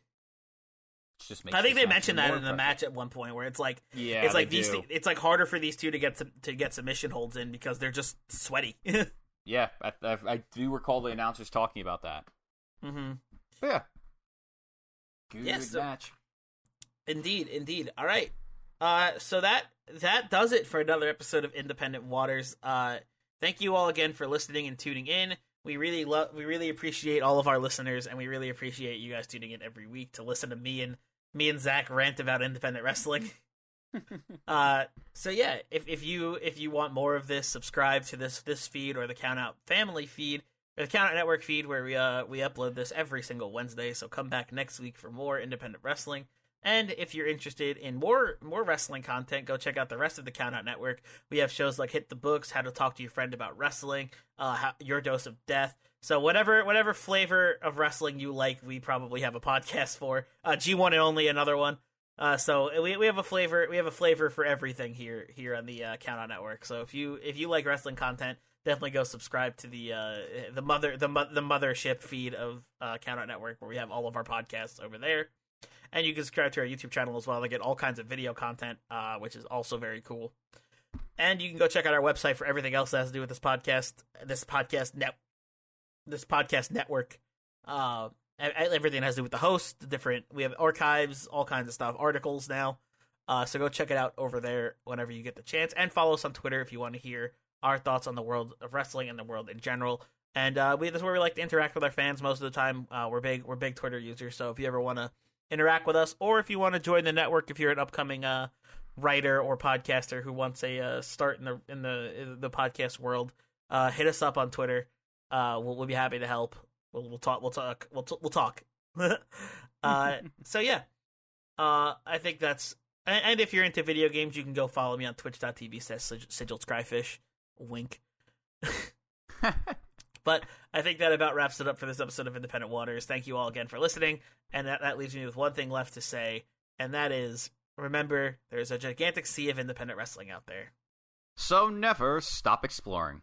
Just makes I think they mentioned that in the match at one point where it's like yeah it's like these do. it's like harder for these two to get some, to get submission holds in because they're just sweaty. yeah I, I, I do recall the announcers talking about that mm-hmm. But yeah good Yeah, so- match Indeed, indeed. All right. Uh, so that that does it for another episode of Independent Waters. Uh, thank you all again for listening and tuning in. We really love, we really appreciate all of our listeners, and we really appreciate you guys tuning in every week to listen to me and me and Zach rant about independent wrestling. uh, so yeah, if if you if you want more of this, subscribe to this this feed or the Count Out Family feed. The Count Out Network feed, where we uh we upload this every single Wednesday. So come back next week for more independent wrestling. And if you're interested in more more wrestling content, go check out the rest of the Count Out Network. We have shows like Hit the Books, How to Talk to Your Friend About Wrestling, uh, how, Your Dose of Death. So whatever whatever flavor of wrestling you like, we probably have a podcast for. Uh, G1 and only another one. Uh, so we, we have a flavor we have a flavor for everything here here on the uh, Count Out Network. So if you if you like wrestling content, definitely go subscribe to the uh, the mother the the mothership feed of uh, Count Out Network where we have all of our podcasts over there. And you can subscribe to our YouTube channel as well to get all kinds of video content, uh, which is also very cool. And you can go check out our website for everything else that has to do with this podcast, this podcast net, this podcast network. Uh, everything has to do with the host, the different. We have archives, all kinds of stuff, articles now. Uh, so go check it out over there whenever you get the chance, and follow us on Twitter if you want to hear our thoughts on the world of wrestling and the world in general. And uh, we, that's where we like to interact with our fans most of the time. Uh, we're big, we're big Twitter users, so if you ever want to interact with us, or if you want to join the network, if you're an upcoming uh, writer or podcaster who wants a uh, start in the in the in the podcast world, uh, hit us up on Twitter. Uh, we'll, we'll be happy to help. We'll, we'll talk. We'll talk. We'll t- we'll talk. uh, so yeah, uh, I think that's. And, and if you're into video games, you can go follow me on Twitch.tv slash sig- Sigil Scryfish. Wink. But I think that about wraps it up for this episode of Independent Waters. Thank you all again for listening. And that, that leaves me with one thing left to say, and that is remember, there's a gigantic sea of independent wrestling out there. so never stop exploring